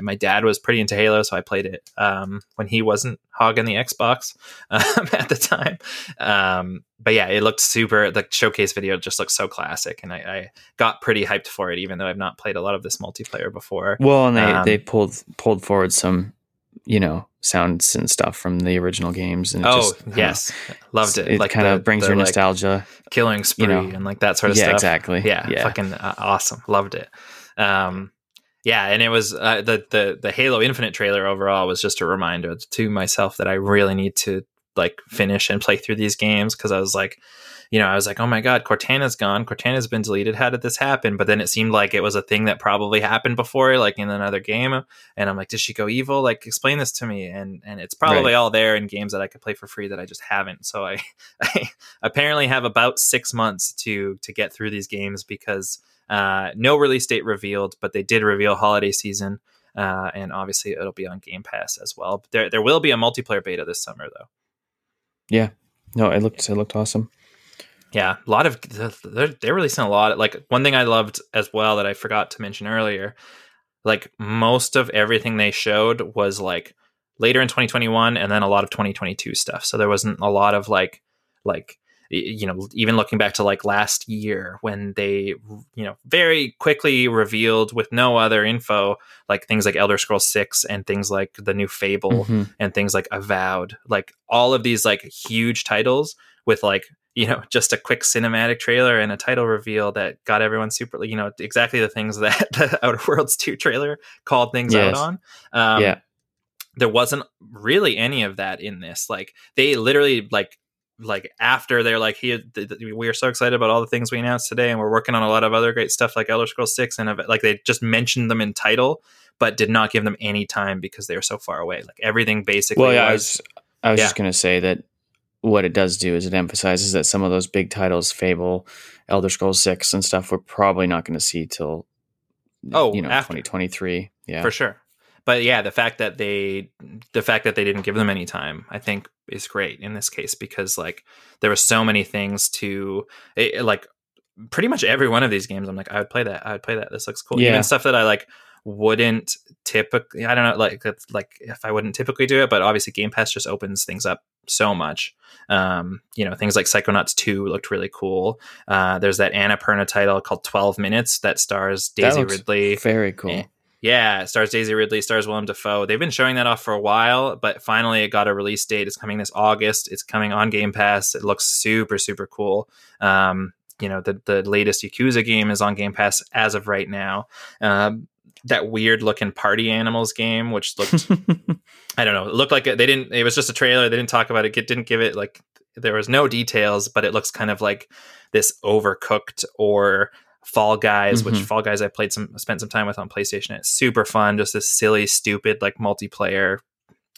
my dad was pretty into Halo, so I played it um, when he wasn't hogging the Xbox um, at the time. Um, but yeah, it looked super. The showcase video just looks so classic, and I, I got pretty hyped for it, even though I've not played a lot of this multiplayer before. Well, and they Um, they pulled pulled forward some, you know, sounds and stuff from the original games, and it Oh just, don't know, yes, loved it. It like kind the- of brings the, your like, nostalgia. killing spree know. and like that sort of yeah, stuff. exactly. yeah, yeah. fucking uh, awesome loved it um yeah and it was uh, the the the halo infinite trailer overall was just a reminder to myself that i really need to like finish and play through these games because i was like you know i was like oh my god cortana's gone cortana's been deleted how did this happen but then it seemed like it was a thing that probably happened before like in another game and i'm like did she go evil like explain this to me and and it's probably Right. all there in games that i could play for free that i just haven't so i i apparently have about six months to to get through these games because uh, no release date revealed, but they did reveal holiday season, uh, and obviously it'll be on Game Pass as well. But there there will be a multiplayer beta this summer though. Yeah. No, it looked it looked awesome. Yeah, a lot of they're, they're releasing a lot. Like one thing I loved as well that I forgot to mention earlier, like most of everything they showed was like later in 2021 and then a lot of 2022 stuff. So there wasn't a lot of like like you know even looking back to like last year when they you know very quickly revealed with no other info like things like Elder Scrolls 6 and things like the new Fable Mhm. and things like Avowed, like all of these like huge titles with like you know just a quick cinematic trailer and a title reveal that got everyone super you know exactly the things that the Outer Worlds 2 trailer called things out on. Um, yeah. there wasn't really any of that in this. Like they literally like like after they're like here th- th- we are so excited about all the things we announced today and we're working on a lot of other great stuff like Elder Scrolls 6 and like they just mentioned them in title but did not give them any time because they were so far away. Like everything basically Well, yeah, I was was I was yeah. just going to say that what it does do is it emphasizes that some of those big titles, Fable, Elder Scrolls 6 and stuff, we're probably not going to see till Oh, you know, 2023. Yeah. for sure. But yeah, the fact that they the fact that they didn't give them any time, I think is great in this case because like there were so many things to it, like pretty much every one of these games I'm like I would play that. I would play that. This looks cool. Yeah. Even stuff that I like wouldn't typically I don't know like like if I wouldn't typically do it, but obviously Game Pass just opens things up so much. Um, you know, things like Psychonauts 2 looked really cool. Uh, there's that Annapurna title called 12 Minutes that stars That Daisy looks Ridley. Very cool. Eh. Yeah, it stars Daisy Ridley, stars Willem Dafoe. They've been showing that off for a while, but finally it got a release date. It's coming this August. It's coming on Game Pass. It looks super, super cool. Um, you know, the the latest Yakuza game is on Game Pass as of right now. Um, that weird looking party animals game, which looked I don't know, it looked like it, they didn't. It was just a trailer. They didn't talk about it. It didn't give it like there was no details, but it looks kind of like this overcooked or Fall Guys, which Mhm. Fall Guys I played some spent some time with on PlayStation. It's super fun, just this silly, stupid like multiplayer.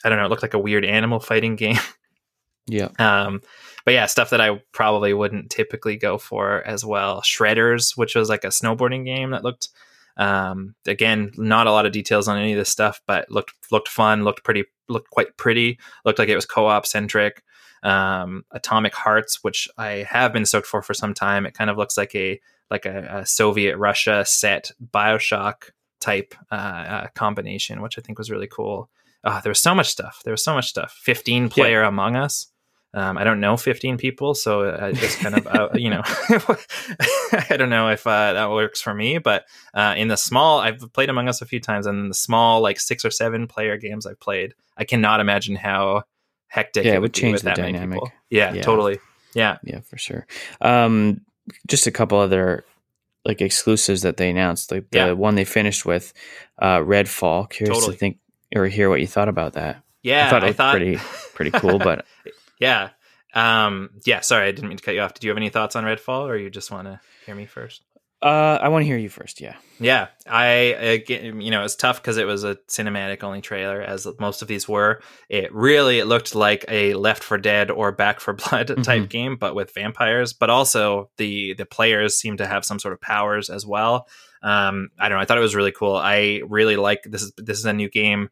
I don't know, it looked like a weird animal fighting game. Yeah. Um, but yeah, stuff that I probably wouldn't typically go for as well. Shredders, which was like a snowboarding game that looked, um, again, not a lot of details on any of this stuff, but looked looked fun, looked pretty, looked quite pretty, looked like it was co-op centric. Um, Atomic Hearts, which I have been stoked for for some time. It kind of looks like a like a, a Soviet Russia set Bioshock type uh, uh, combination, which I think was really cool. Oh, there was so much stuff. There was so much stuff. Fifteen player Among Us. Um, I don't know 15 people, so I just kind of, uh, you know, I don't know if uh, that works for me. But uh, in the small, I've played Among Us a few times, and in the small, like six or seven player games I've played, I cannot imagine how hectic Yeah, it would change the dynamic. Yeah, Yeah. totally. Yeah, Yeah, for sure. Um, just a couple other like exclusives that they announced. Like the Yeah. one they finished with, uh, Redfall. Curious Totally. to think or hear what you thought about that. yeah. I thought it looked pretty pretty cool, but yeah. Um, yeah. Sorry, I didn't mean to cut you off. Did you have any thoughts on Redfall, or you just want to hear me first? uh, I want to hear you first. Yeah. Yeah, I again, you know, it's tough because it was a cinematic only trailer, as most of these were. It really it looked like a Left 4 Dead or Back 4 Blood type Mhm. game, but with vampires. But also the the players seem to have some sort of powers as well. Um, I don't know. I thought it was really cool. I really like this. Is this is a new game?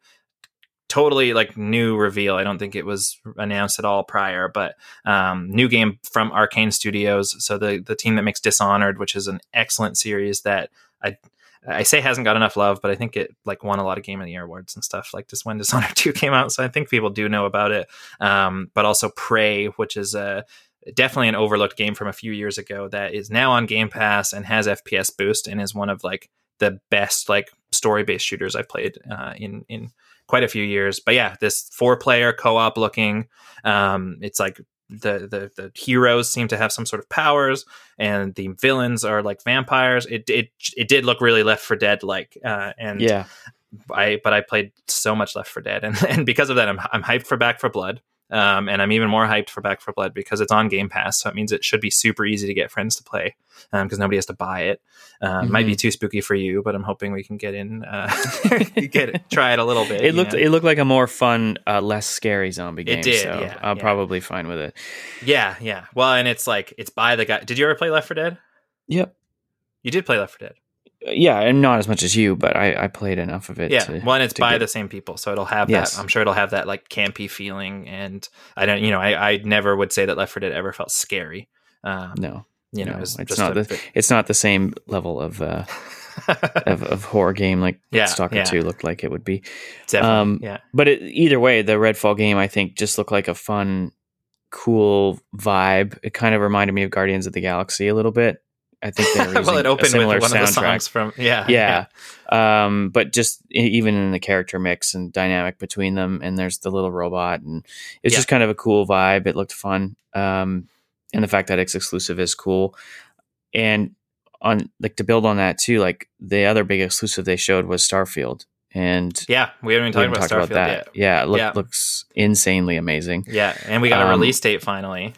Totally like new reveal. I don't think it was announced at all prior, but um, new game from Arkane Studios. So the the team that makes Dishonored, which is an excellent series that I I say hasn't got enough love, but I think it like won a lot of Game of the Year awards and stuff. Like just when Dishonored two came out, so I think people do know about it. Um, but also Prey, which is a definitely an overlooked game from a few years ago that is now on Game Pass and has FPS boost and is one of like the best like story based shooters I've played uh, in in quite a few years. But yeah, this four player co op looking. Um, it's like the, the the heroes seem to have some sort of powers, and the villains are like vampires. It it it did look really Left 4 Dead like, uh, and Yeah. I but I played so much Left 4 Dead, and and because of that, I'm I'm hyped for Back 4 Blood. Um, and I'm even more hyped for Back 4 Blood because it's on Game Pass, so it means it should be super easy to get friends to play because nobody has to buy it. Uh, Might Mm-hmm. be too spooky for you, but I'm hoping we can get in, uh, get it, try it a little bit. It looked know? it looked like a more fun, uh, less scary zombie game. It did, so yeah, I'm yeah. probably fine with it. yeah, yeah. Well, and it's like it's by the guy. Did you ever play Left 4 Dead? Yep. You did play Left 4 Dead. Yeah, and not as much as you, but I, I played enough of it. yeah to- well and it's by get- the same people so it'll have Yes. that i'm sure it'll have that like campy feeling and i don't you know i, I never would say that left 4 dead ever felt scary um No, you know no, it it's just not the it's not the same level of uh, of, of horror game like Yeah, Stalker yeah. Two looked like it would be. Definitely, um, yeah But it, either way, the Redfall game I think just looked like a fun, cool vibe. It kind of reminded me of Guardians of the Galaxy a little bit. I think they were well it a opened with one of the soundtrack. songs from yeah yeah. Um, but just even in the character mix and dynamic between them, and there's the little robot, and it's Yeah. just kind of a cool vibe. It looked fun, um, and the fact that it's exclusive is cool. And on like to build on that too, like the other big exclusive they showed was Starfield, and yeah we haven't even talked haven't about that. yet Yeah, it look, Yeah. looks insanely amazing. yeah and we got a Um, release date finally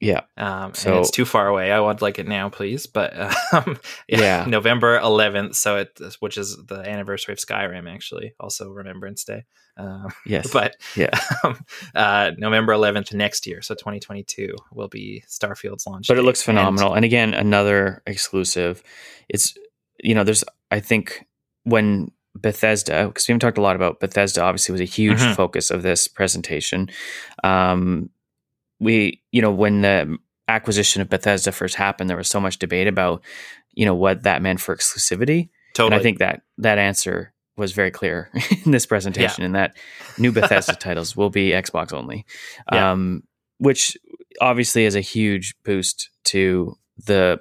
Yeah, um, So- and it's too far away. I would like it now, please. But um, yeah, Yeah. November 11th. So it, which is the anniversary of Skyrim, actually, also Remembrance Day. Um, yes, but yeah. um, uh, November 11th next year, so 2022 will be Starfield's launch. but it looks phenomenal. And, again, another exclusive. It's you know, there's I think when Bethesda, because we haven't talked a lot about Bethesda, obviously was a huge Mhm. focus of this presentation. Um, we, you know, when the acquisition of Bethesda first happened, there was so much debate about, you know, what that meant for exclusivity. totally. And I think that that answer was very clear in this presentation, and that new Bethesda titles will be Xbox only, Yeah. um, which obviously is a huge boost to the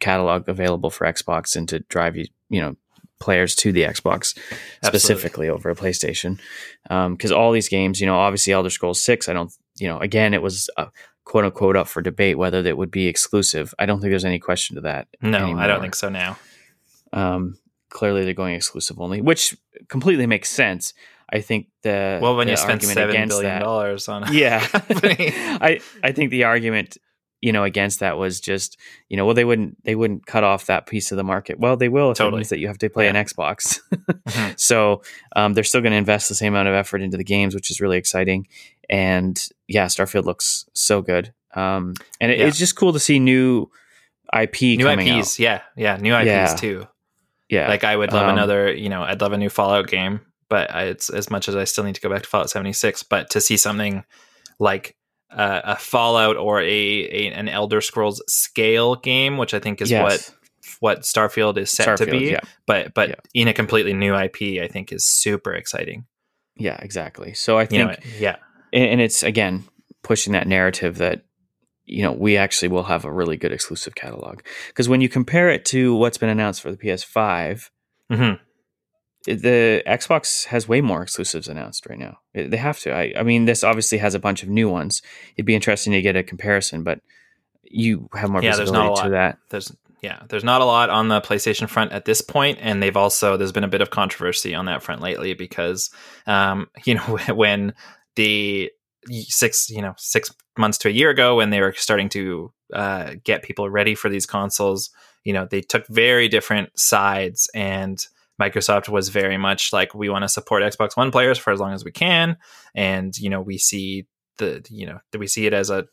catalog available for Xbox and to drive you, you know, players to the Xbox specifically over a PlayStation. Because all these games, you know, obviously Elder Scrolls Six, I don't, you know, again, it was. Uh, quote unquote up for debate whether that would be exclusive. I don't think there's any question to that. no, I don't think so now. Um, clearly, they're going exclusive only, which completely makes sense. I think the Well, when the you spend seven billion that- dollars on a yeah. I I think the argument, you know, against that was just, you know, well, they wouldn't they wouldn't cut off that piece of the market. Well, they will if Totally. it means that you have to play Yeah. an Xbox. Mhm. So um, they're still going to invest the same amount of effort into the games, which is really exciting. And yeah, Starfield looks so good. Um, and it, Yeah. it's just cool to see new IP new IPs, out. yeah, yeah, new IPs Yeah. too. Yeah, Like I would love Um, another, you know, I'd love a new Fallout game, but I, it's as much as I still need to go back to Fallout 76. But to see something like uh, a Fallout or a, a an Elder Scrolls scale game, which I think is what yes. what Starfield is set to be, yeah. but but in a completely new IP, I think is super exciting. Yeah, exactly. So I You think know, yeah, and it's again pushing that narrative that you know we actually will have a really good exclusive catalog. Because when you compare it to what's been announced for the PS5 hmm the Xbox has way more exclusives announced right now. They have to. I, I mean this obviously has a bunch of new ones. It'd be interesting to get a comparison but you have more Yeah, there's not a visibility to lot. that. There's yeah, there's not a lot on the PlayStation front at this point, and they've also there's been a bit of controversy on that front lately because um, you know when the six you know six months to a year ago when they were starting to uh, get people ready for these consoles, you know they took very different sides and. Microsoft was very much like we want to support Xbox One players for as long as we can, and you know we see the you know we see it as a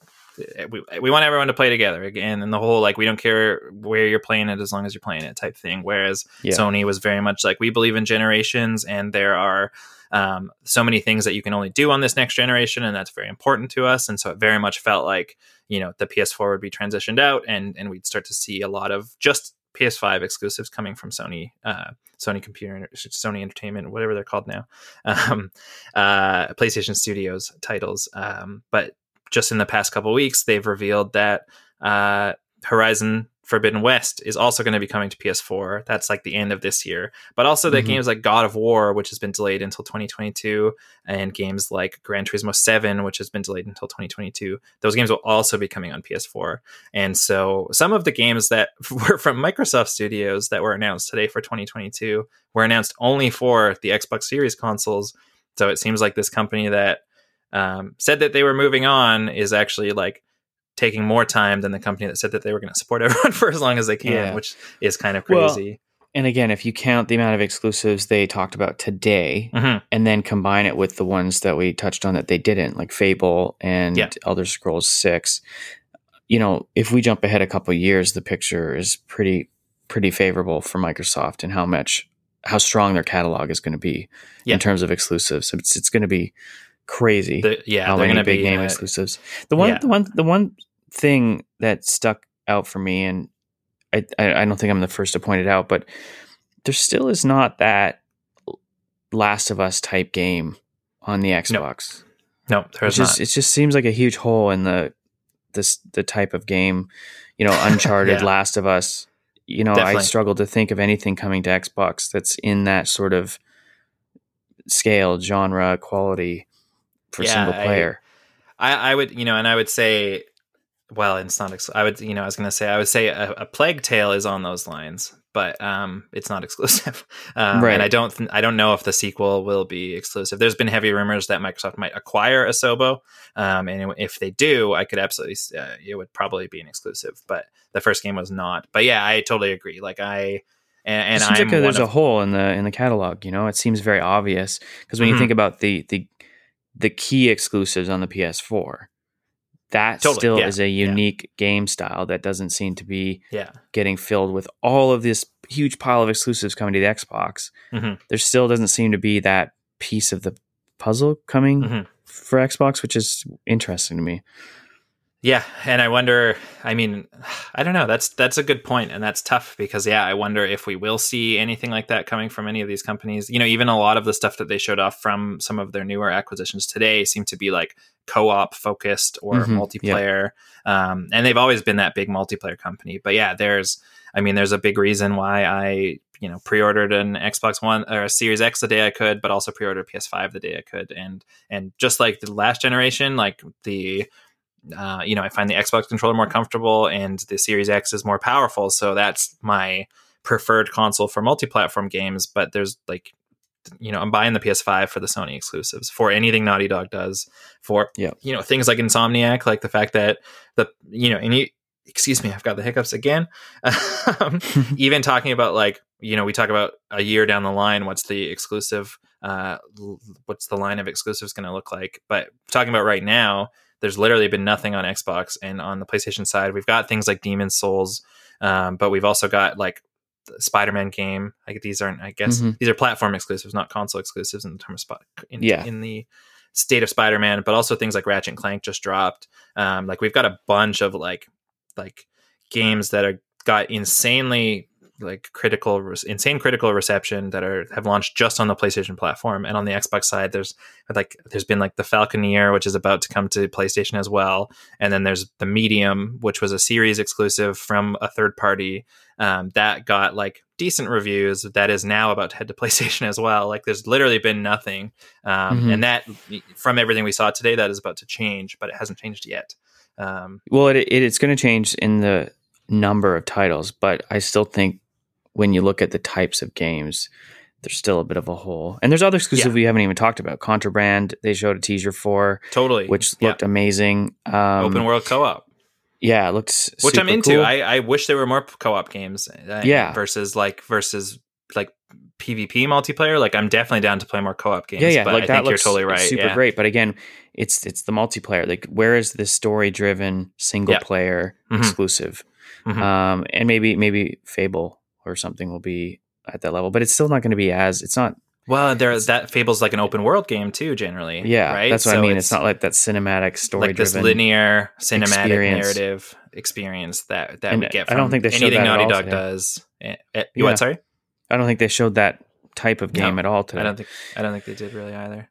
we, we want everyone to play together again and the whole like we don't care where you're playing it as long as you're playing it type thing whereas Yeah. sony was very much like we believe in generations and there are um, so many things that you can only do on this next generation and that's very important to us. And so it very much felt like you know the ps4 would be transitioned out and and we'd start to see a lot of just ps5 exclusives coming from sony uh, sony computer sony entertainment whatever they're called now um, uh, playstation studios titles. Um, but just in the past couple weeks, they've revealed that uh, Horizon Forbidden West is also going to be coming to PS4. That's like the end of this year. But also that Mhm. games like God of War, which has been delayed until 2022, and games like Gran Turismo 7, which has been delayed until 2022, those games will also be coming on PS4. And so some of the games that were from Microsoft Studios that were announced today for 2022 were announced only for the Xbox Series consoles. So it seems like this company that um, said that they were moving on is actually like taking more time than the company that said that they were going to support everyone for as long as they can, Yeah. which is kind of Well, crazy. and again if you count the amount of exclusives they talked about today Mhm. and then combine it with the ones that we touched on that they didn't, like Fable and Yeah. Elder Scrolls Six. You know, if we jump ahead a couple years, the picture is pretty pretty favorable for Microsoft and how much how strong their catalog is going to be Yeah. in terms of exclusives. It's it's going to be crazy The- yeah, how they're many going to big be name uh, exclusives. The one yeah. the one the one thing that stuck out for me, and I, I I don't think I'm the first to point it out, but there still is not that Last of Us type game on the Xbox. No, It there's just not. it just seems like a huge hole in the this the type of game, you know, Uncharted, Yeah. Last of Us. You know, I struggle to think of anything coming to Xbox that's in that sort of scale, genre, quality for Yeah, single I- player. I, I would, you know, and I would say, well, it's not. Ex- I would, you know, I was going to say, I would say a, a Plague Tale is on those lines, but um, it's not exclusive. Um, Right. And I don't, th- I don't know if the sequel will be exclusive. There's been heavy rumors that Microsoft might acquire Asobo, um, and if they do, I could absolutely, uh, it would probably be an exclusive. But the first game was not. But yeah, I totally agree. Like I, and, and seems I'm like a- there's one a hole in the in the catalog. You know, it seems very obvious because when Mhm. you think about the the the key exclusives on the PS4, that Totally, still yeah, is a unique game style that doesn't seem to be yeah, getting filled with all of this huge pile of exclusives coming to the Xbox. Mhm. There still doesn't seem to be that piece of the puzzle coming Mhm. for Xbox, which is interesting to me. Yeah, and I wonder. I mean, I don't know. That's that's a good point, and that's tough because yeah, I wonder if we will see anything like that coming from any of these companies. You know, even a lot of the stuff that they showed off from some of their newer acquisitions today seem to be like co-op focused or Mhm, multiplayer, um, and they've always been that big multiplayer company. But yeah, there's. I mean, there's a big reason why I you know pre-ordered an Xbox One or a Series X the day I could, but also pre-ordered PS5 the day I could, and and just like the last generation, like the uh, you know, I find the Xbox controller more comfortable and the Series X is more powerful. So that's my preferred console for multi-platform games. But there's like you know, I'm buying the PS5 for the Sony exclusives, for anything Naughty Dog does, for you know things like Insomniac, like the fact that the you know, and you, excuse me, I've got the hiccups again. Um, even talking about like you know, we talk about a year down the line, what's the exclusive, uh, what's the line of exclusives going to look like? But talking about right now, there's literally been nothing on Xbox and on the PlayStation side, we've got things like Demon Souls, um, but we've also got like Spider-Man game. Like these aren't, I guess, Mhm. these are platform exclusives, not console exclusives in terms of spot in, Yeah. in the state of Spider-Man, but also things like Ratchet and Clank just dropped. Um, like we've got a bunch of like like games that are got insanely like critical insane critical reception that are have launched just on the PlayStation platform and on the Xbox side there's like there's been like the Falconeer which is about to come to PlayStation as well and then there's the Medium which was a series exclusive from a third party um, that got like decent reviews that is now about to head to PlayStation as well like there's literally been nothing um, Mhm. and that from everything we saw today that is about to change but it hasn't changed yet um, Well, it, it it's going to change in the number of titles, but I still think when you look at the types of games, there's still a bit of a hole. And there's other exclusive Yeah. we haven't even talked about. Contraband, they showed a teaser for, totally which Yeah. looked amazing. Um, open world co-op Yeah, it looked s- which I'm into. cool. I, I wish there were more co-op games. uh, Yeah. Versus like versus like PvP multiplayer. Like I'm definitely down to play more co-op games. yeah, yeah, But like I that think you're looks totally right. super yeah. great. But again, it's it's the multiplayer. Like, where is this story-driven single player Mhm. exclusive? Mhm. Um, and maybe maybe Fable or something will be at that level, but it's still not going to be as. It's not. Well, there that Fable's like an open world game too. Generally, Yeah, right. that's what I mean. It's, not like that cinematic story, like this linear cinematic experience. narrative experience that that And we get. From I don't think they anything Naughty Dog today. does. Eh, eh, Yeah. What? Sorry, I don't think they showed that type of No, game at all today. I don't think I don't think they did really either.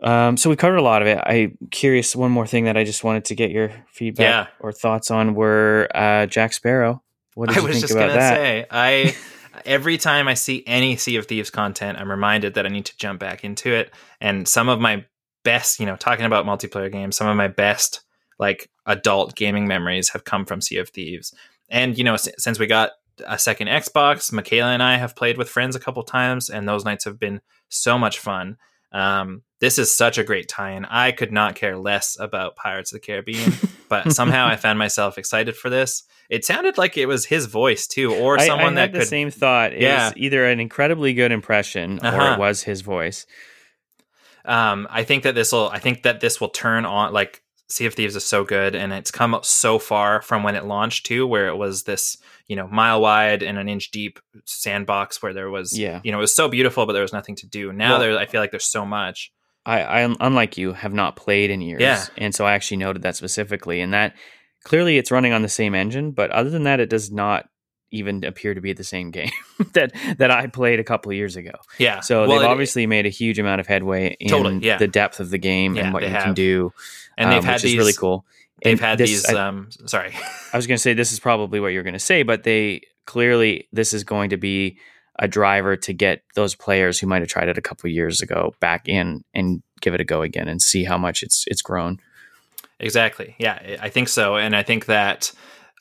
Um, so we covered a lot of it. I'm curious. One more thing that I just wanted to get your feedback Yeah. or thoughts on were uh, Jack Sparrow. What did I you was think just about gonna that? say, I every time I see any Sea of Thieves content, I'm reminded that I need to jump back into it. And some of my best, you know, talking about multiplayer games, some of my best like adult gaming memories have come from Sea of Thieves. And you know, s- since we got a second Xbox, Michaela and I have played with friends a couple times, and those nights have been so much fun. Um, this is such a great tie-in. I could not care less about Pirates of the Caribbean, but somehow I found myself excited for this. It sounded like it was his voice too, or someone I, that had the could. same thought. It Yeah. either an incredibly good impression or Uh-huh. it was his voice. Um, I think that this will. I think that this will turn on. Like Sea of Thieves is so good, and it's come up so far from when it launched too, where it was this you know mile wide and an inch deep sandbox where there was Yeah. you know it was so beautiful, but there was nothing to do. Now Well- there, I feel like there's so much. I, I, unlike you, have not played in years. Yeah. And so I actually noted that specifically. And that clearly it's running on the same engine, but other than that, it does not even appear to be the same game that that I played a couple of years ago. Yeah. So Well, they've it- obviously made a huge amount of headway in Totally, yeah. the depth of the game Yeah, and what you have. can do. and they've um, had which these. is really cool. They've And had this- these. I, um, sorry. I was going to say this is probably what you're going to say, but they clearly this is going to be a driver to get those players who might have tried it a couple of years ago back in and give it a go again and see how much it's it's grown. Exactly. Yeah, I- think so, and I think that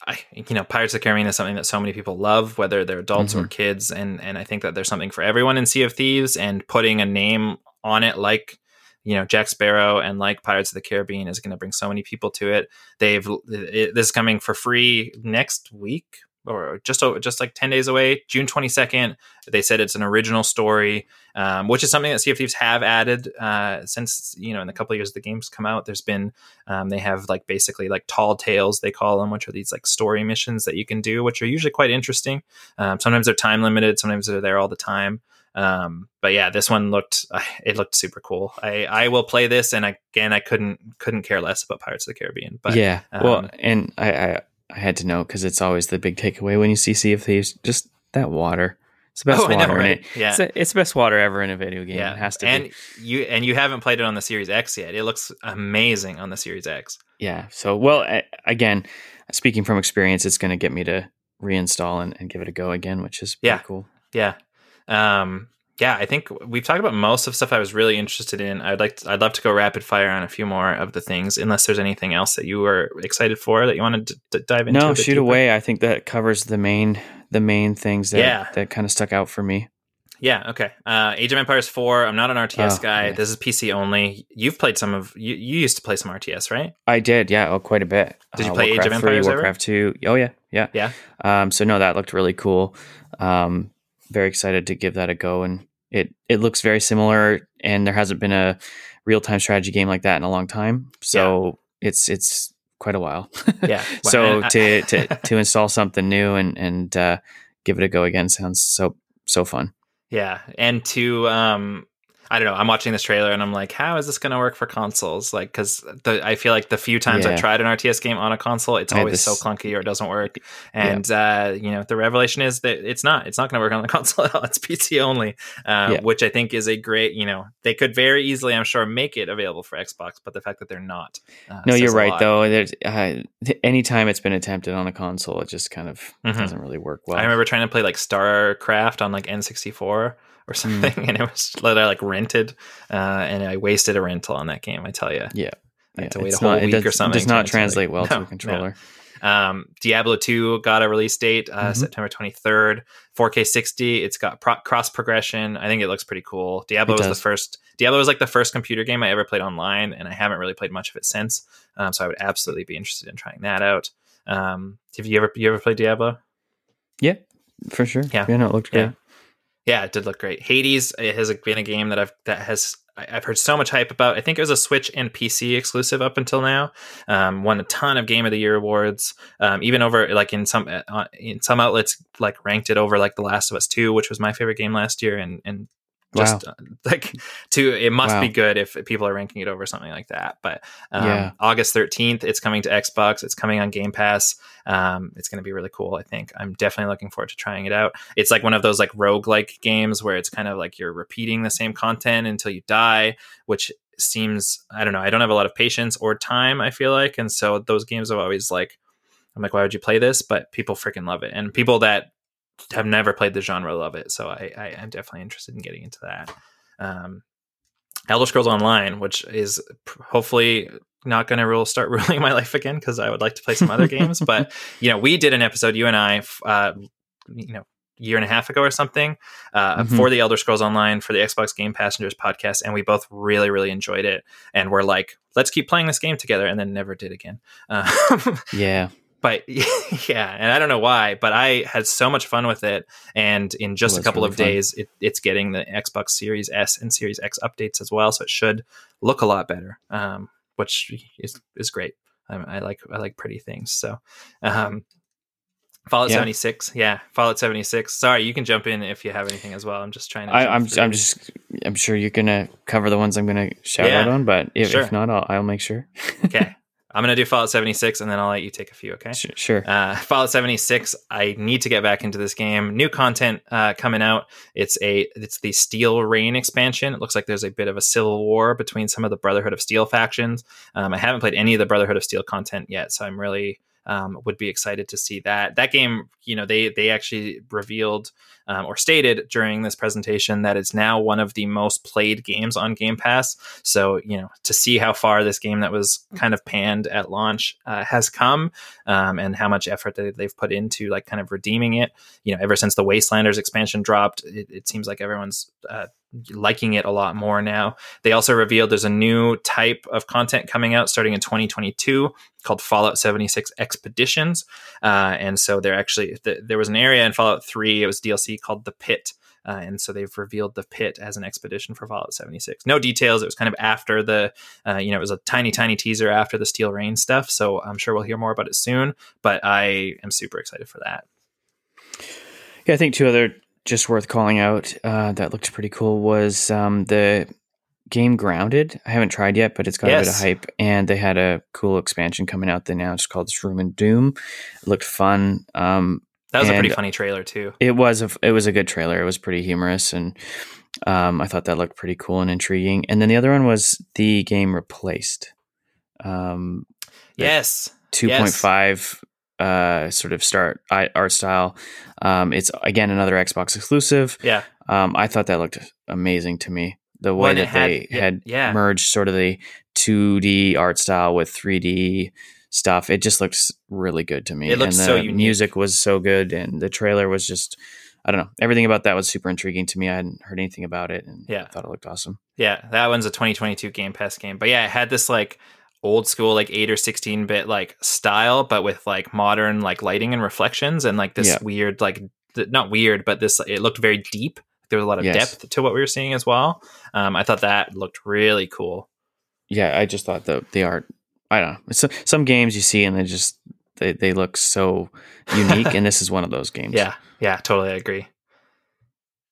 I, you know, Pirates of the Caribbean is something that so many people love, whether they're adults or mm-hmm. kids, and and I think that there's something for everyone in Sea of Thieves, and putting a name on it like you know Jack Sparrow and like Pirates of the Caribbean is going to bring so many people to it. They've it, this is coming for free next week or just just like 10 days away june 22nd they said it's an original story um, which is something that sea of thieves have added uh, since you know in the couple of years the games come out. There's been um, they have like basically like tall tales they call them which are these like story missions that you can do which are usually quite interesting. Um, sometimes they're time limited sometimes they're there all the time. Um, but yeah this one looked uh, it looked super cool. I i will play this and again i couldn't couldn't care less about pirates of the caribbean but yeah. well, um, and I, I I had to know because it's always the big takeaway when you see Sea of Thieves. Just that water. It's the best Oh, I know, water in right? it. Yeah. It's, the- it's the best water ever in a video game. yeah It has to and be. you and you haven't played it on the series x yet it looks amazing on the series x Yeah. So, well, a- again, speaking from experience, it's going to get me to reinstall and, and give it a go again, which is pretty Yeah. cool. Yeah. Um, yeah, I think we've talked about most of stuff I was really interested in. I'd like to, I'd love to go rapid fire on a few more of the things, unless there's anything else that you were excited for that you wanted to, to dive into. No, shoot deeper. away. I think that covers the main the main things that Yeah. that kind of stuck out for me. Yeah. Okay. Uh, Age of Empires Four. I'm not an RTS Oh, guy. This is PC only. You've played some of. You, you used to play some RTS, right? I did, yeah, oh, quite a bit. Did you play Age of Warcraft 3, Empires? Warcraft Two? Oh yeah, yeah. Yeah. Um, so no, that looked really cool. Um, very excited to give that a go, and it it looks very similar. And there hasn't been a real time strategy game like that in a long time, so it's it's quite a while. Yeah. so I- to to to install something new and and uh, give it a go again sounds so so fun. Yeah, and to um, I don't know. I'm watching this trailer and I'm like, how is this going to work for consoles? Like, because I feel like the few times Yeah. I've tried an RTS game on a console, it's always so clunky or it doesn't work. And uh, you know, the revelation is that it's not. It's not going to work on the console at all. It's PC only, uh, Yeah. which I think is a great. You know, they could very easily, I'm sure, make it available for Xbox, but the fact that they're not. Uh, No, you're right though. There's uh, anytime it's been attempted on a console, it just kind of Mhm. doesn't really work well. I remember trying to play like StarCraft on like N64 or something, Mm. and it was that I like rented, uh, and I wasted a rental on that game. I tell you. Yeah. I had to wait a whole not- week it does, or something. It does not translate well No, to a controller. Um, Diablo 2 got a release date, uh, Mhm. September 23rd, 4K 60. It's got pro- cross progression. I think it looks pretty cool. Diablo It was does. the first. Diablo was like the first computer game I ever played online, and I haven't really played much of it since. Um, so I would absolutely be interested in trying that out. Um, have you ever you ever played Diablo? Yeah, for sure. Yeah. Yeah, no, it looked Yeah. great. Yeah, it did look great. Hades has been a game that I've that has I've heard so much hype about. I think it was a Switch and PC exclusive up until now. Um, won a ton of Game of the Year awards. Um, even over like in some uh, in some outlets like ranked it over like The Last of Us Two, which was my favorite game last year, and and just uh, like to it must Wow. be good if people are ranking it over something like that. But um, Yeah. August thirteenth, it's coming to Xbox. It's coming on Game Pass. Um, it's going to be really cool. I think I'm definitely looking forward to trying it out. It's like one of those like roguelike games where it's kind of like you're repeating the same content until you die, which seems I don't know. I don't have a lot of patience or time. I feel like, and so those games have always like I'm like, why would you play this? But people freaking love it, and people that have never played the genre love it. So I, I I'm definitely interested in getting into that. Um, Elder Scrolls Online, which is hopefully not going to rule start ruling my life again because I would like to play some other games. But you know, we did an episode, you and I, uh, you know, year and a half ago or something, uh, Mhm. for the Elder Scrolls Online for the Xbox Game Passengers podcast, and we both really, really enjoyed it. And we're like, let's keep playing this game together, and then never did again. Uh, Yeah. But yeah, and I don't know why, but I had so much fun with it. And in just Well, a couple really of days, it, it's getting the Xbox Series S and Series X updates as well, so it should look a lot better, um, which is is great. I, I like I like pretty things. So, um, Fallout Yeah. seventy six, yeah, Fallout seventy six. Sorry, you can jump in if you have anything as well. I'm just trying to. I, jump I'm. I'm just I'm sure you're gonna cover the ones I'm gonna shout Yeah. out on, but if, Sure. if not, I'll I'll make sure. okay. I'm gonna do Fallout seventy six, and then I'll let you take a few. Okay. Sure. sure. Uh, Fallout 76. I need to get back into this game. New content uh, coming out. It's a it's the Steel Reign expansion. It looks like there's a bit of a civil war between some of the Brotherhood of Steel factions. Um, I haven't played any of the Brotherhood of Steel content yet, so I'm really um, would be excited to see that. That game, you know, they they actually revealed um, or stated during this presentation that it's now one of the most played games on Game Pass. So you know, to see how far this game that was kind of panned at launch uh, has come, um, and how much effort that they've put into like kind of redeeming it. You know, ever since the Wastelanders expansion dropped, it, it seems like everyone's uh, liking it a lot more now. They also revealed there's a new type of content coming out starting in 2022 called Fallout 76 Expeditions, uh, and so they're actually th- there was an area in Fallout 3. It was DLC called the Pitt. Uh, and so they've revealed the Pitt as an expedition for Fallout 76. No details. It was kind of after the, uh, you know, it was a tiny, tiny teaser after the Steel Reign stuff. So I'm sure we'll hear more about it soon. But I am super excited for that. Yeah, I think two other just worth calling out uh, that looked pretty cool was um, the game Grounded. I haven't tried yet, but it's got a bit of hype, and they had a cool expansion coming out. They announced called Shroom and Doom. It looked fun. Um, That was a pretty funny trailer too. it was a it was a good trailer. It was pretty humorous, and um, I thought that looked pretty cool and intriguing. And then the other one was the game Replaced. Um, Yes. two point five uh, sort of start art style. Um, it's again another Xbox exclusive. Yeah. Um, I thought that looked amazing to me. The way and it that had- they had yeah. merged sort of the 2D art style with 3D stuff, it just looks really good to me. It looks and the so unique. music was so good, and the trailer was just I don't know. Everything about that was super intriguing to me. I hadn't heard anything about it, and Yeah. I thought it looked awesome. Yeah, that one's a 2022 Game Pass game. But yeah, it had this like old school like 8 or 16 bit like style but with like modern like lighting and reflections and like this Yeah. weird like th- not weird but this it looked very deep. There was a lot of Yes. depth to what we were seeing as well. Um I thought that looked really cool. Yeah, I just thought the the art. I don't know. It's, some games you see and they just they, they look so unique, and this is one of those games. Yeah. Yeah, totally I agree.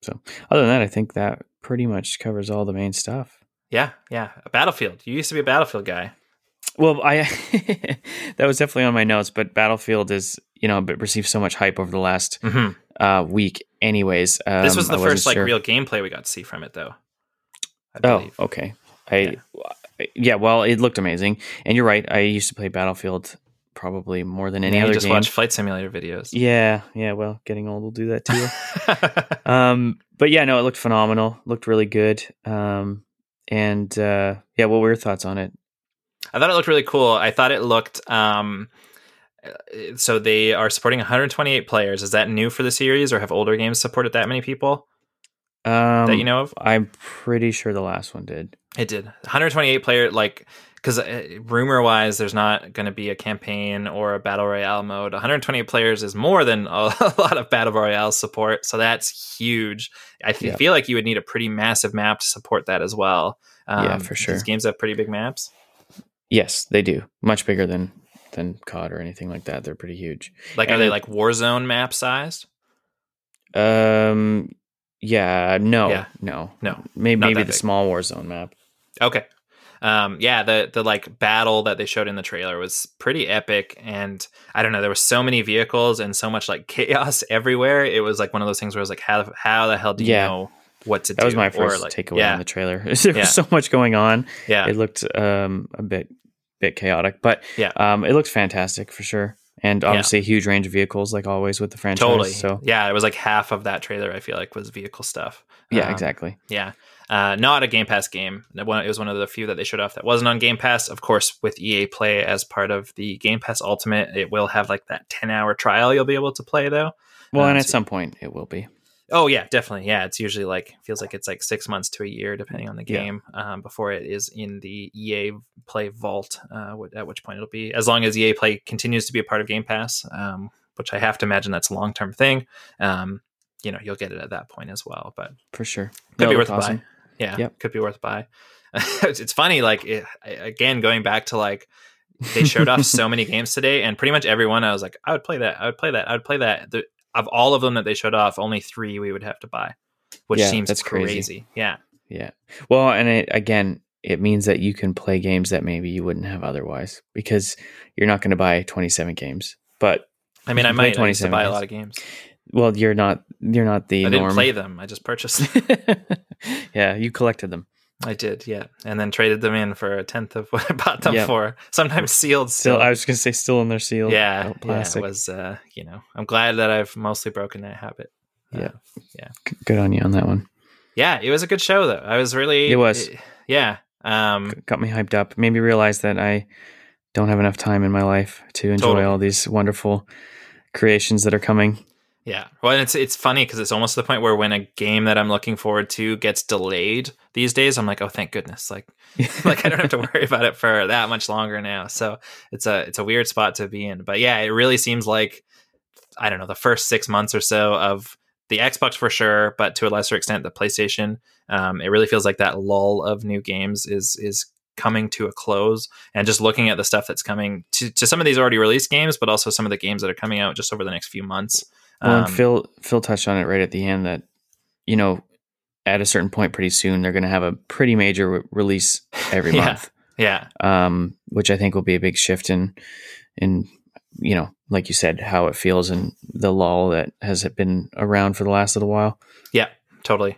So other than that, I think that pretty much covers all the main stuff. Yeah, yeah. A Battlefield. You used to be a Battlefield guy. Well, I that was definitely on my notes, but Battlefield is you know but received so much hype over the last hmm uh, week. Anyways, um, this was the I wasn't first like sure. real gameplay we got to see from it though. I Oh, okay. I yeah. Well, it looked amazing, and you're right. I used to play Battlefield probably more than any Yeah, you other just game. watch flight simulator videos. Yeah, yeah. Well, getting old will do that too. um, but yeah, no, it looked phenomenal. Looked really good. Um, and uh, yeah, what were your thoughts on it? I thought it looked really cool. I thought it looked um uh, so they are supporting 128 players. Is that new for the series or have older games supported that many people Um, that you know of? I'm pretty sure the last one did. It did. 128 player like cuz rumor wise there's not going to be a campaign or a battle royale mode. 128 players is more than a, lot of battle royale support, so that's huge. I f- Yeah. feel like you would need a pretty massive map to support that as well. Um, Yeah, for sure. These games have pretty big maps. Yes, they do. Much bigger than than COD or anything like that. They're pretty huge. Like are they like Warzone map sized? Um, yeah, no, Yeah. no, No, Maybe maybe the big. small Warzone map. Okay. Um, yeah, the the like battle that they showed in the trailer was pretty epic, and I don't know, there were so many vehicles and so much like chaos everywhere. It was like one of those things where I was like, how how the hell do you Yeah. know what to do? That was my Or, first like, takeaway Yeah, on the trailer. there Yeah. was so much going on. yeah, It looked um a bit bit chaotic, but Yeah. um, it looked fantastic for sure. And obviously, a huge range of vehicles, like always with the franchise. totally. So yeah, it was like half of that trailer. I feel like was vehicle stuff. yeah, Um, exactly. Yeah. Uh, not a Game Pass game. It was one of the few that they showed off that wasn't on Game Pass. Of course, with EA Play as part of the Game Pass Ultimate, it will have like that 10 hour trial you'll be able to play though. Well, um, and at some point, it will be. Oh yeah, definitely. Yeah, it's usually like feels like it's like six months to a year, depending on the Yeah. game, um, before it is in the EA Play Vault. Uh, at which point it'll be as long as EA Play continues to be a part of Game Pass, um, which I have to imagine that's a long term thing. Um, you know, you'll get it at that point as well. But for sure. could No, be worth awesome. buy. Yeah, Yep. could be worth buy. it's, it's funny, like it, again, going back to like they showed off so many games today, and pretty much everyone I was like, I would play that, I would play that, I would play that. The, of all of them that they showed off, only three we would have to buy, which Yeah, seems that's crazy. crazy. Yeah, Yeah. Well, and it, again, it means that you can play games that maybe you wouldn't have otherwise because you're not going to buy 27 games. But I mean, I might I used to 27 buy a lot of games. well, you're not you're not the I didn't play them. I just purchased. yeah, you collected them. I did, yeah, and then traded them in for a tenth of what I bought them Yeah. for. Sometimes sealed. Still, Still, I was going to say still in their seal. yeah, out yeah. It was, uh, you know, I'm glad that I've mostly broken that habit. Uh, Yeah. G- Good on you on that one. yeah, it was a good show though. I was really, It was. yeah. Um, Got me hyped up. Made me realize that I don't have enough time in my life to enjoy Totally. all these wonderful creations that are coming. Yeah. Well, and it's it's funny because it's almost to the point where when a game that I'm looking forward to gets delayed these days, I'm like, oh, thank goodness! Like, like I don't have to worry about it for that much longer now. So it's a it's a weird spot to be in. But yeah, it really seems like I don't know the first six months or so of the Xbox for sure, but to a lesser extent the PlayStation. Um, it really feels like that lull of new games is is coming to a close and just looking at the stuff that's coming to, to some of these already released games but also some of the games that are coming out just over the next few months Well, Um, and Phil Phil touched on it right at the end that you know at a certain point pretty soon they're going to have a pretty major re- release every Yeah. month, yeah um, which I think will be a big shift in in you know like you said how it feels and the lull that has been around for the last little while. Yeah, totally.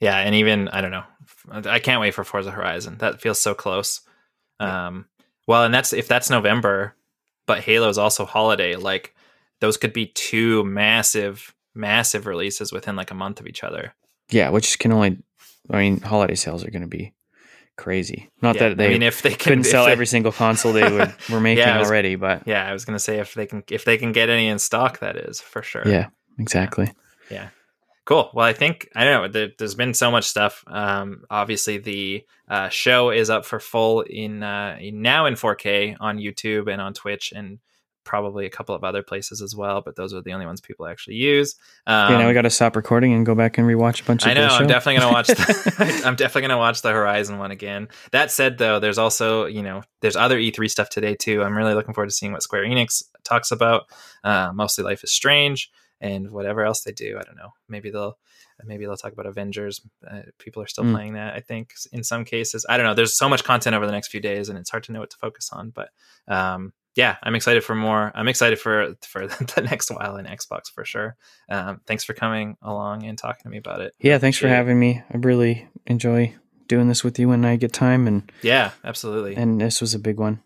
Yeah, and even I don't know. I can't wait for Forza Horizon. That feels so close. Um, well, and that's if that's November, but Halo is also holiday. Like those could be two massive, massive releases within like a month of each other. Yeah, which can only I mean holiday sales are going to be crazy. Not Yeah, that they I mean, if they can, couldn't sell they- every single console they would, were making Yeah, was- already, but Yeah, I was gonna say if they can, if they can get any in stock, that is for sure. yeah, exactly. Yeah. Cool. Well, I think I don't know. There, has been so much stuff. Um, obviously, the uh, show is up for full in, uh, in now in 4K on YouTube and on Twitch and probably a couple of other places as well. But those are the only ones people actually use. Um, yeah, now we um, got to stop recording and go back and rewatch a bunch. of I know. I'm definitely gonna watch. The, I'm definitely gonna watch the Horizon one again. That said, though, there's also you know there's other E3 stuff today too. I'm really looking forward to seeing what Square Enix talks about. Uh, mostly Life is Strange and whatever else they do. I don't know. Maybe they'll maybe they'll talk about Avengers. Uh, people are still mm. playing that. I think in some cases. I don't know. There's so much content over the next few days, and it's hard to know what to focus on. But um, yeah, I'm excited for more. I'm excited for for the next while in Xbox for sure. Um, thanks for coming along and talking to me about it. Yeah, thanks for having me. I really enjoy doing this with you when I get time. And yeah, absolutely. And this was a big one.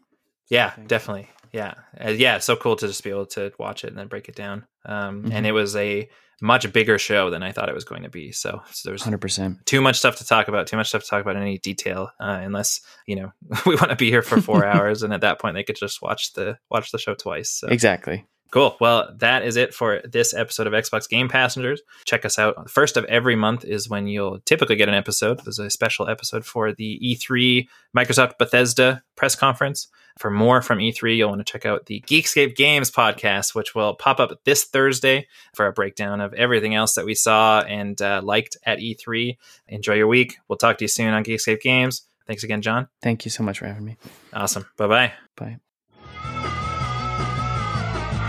Yeah, definitely yeah uh, yeah so cool to just be able to watch it and then break it down um, mm-hmm. and it was a much bigger show than i thought it was going to be. So, so there's 100% too much stuff to talk about too much stuff to talk about in any detail uh, unless you know we want to be here for four hours and at that point they could just watch the watch the show twice so. exactly Cool. Well, that is it for this episode of Xbox Game Passengers. Check us out. First of every month is when you'll typically get an episode. There's a special episode for the E3 Microsoft Bethesda press conference. For more from E3, you'll want to check out the Geekscape Games podcast, which will pop up this Thursday for a breakdown of everything else that we saw and uh, liked at E3. Enjoy your week. We'll talk to you soon on Geekscape Games. Thanks again, John. Thank you so much for having me. Awesome. Bye-bye. Bye.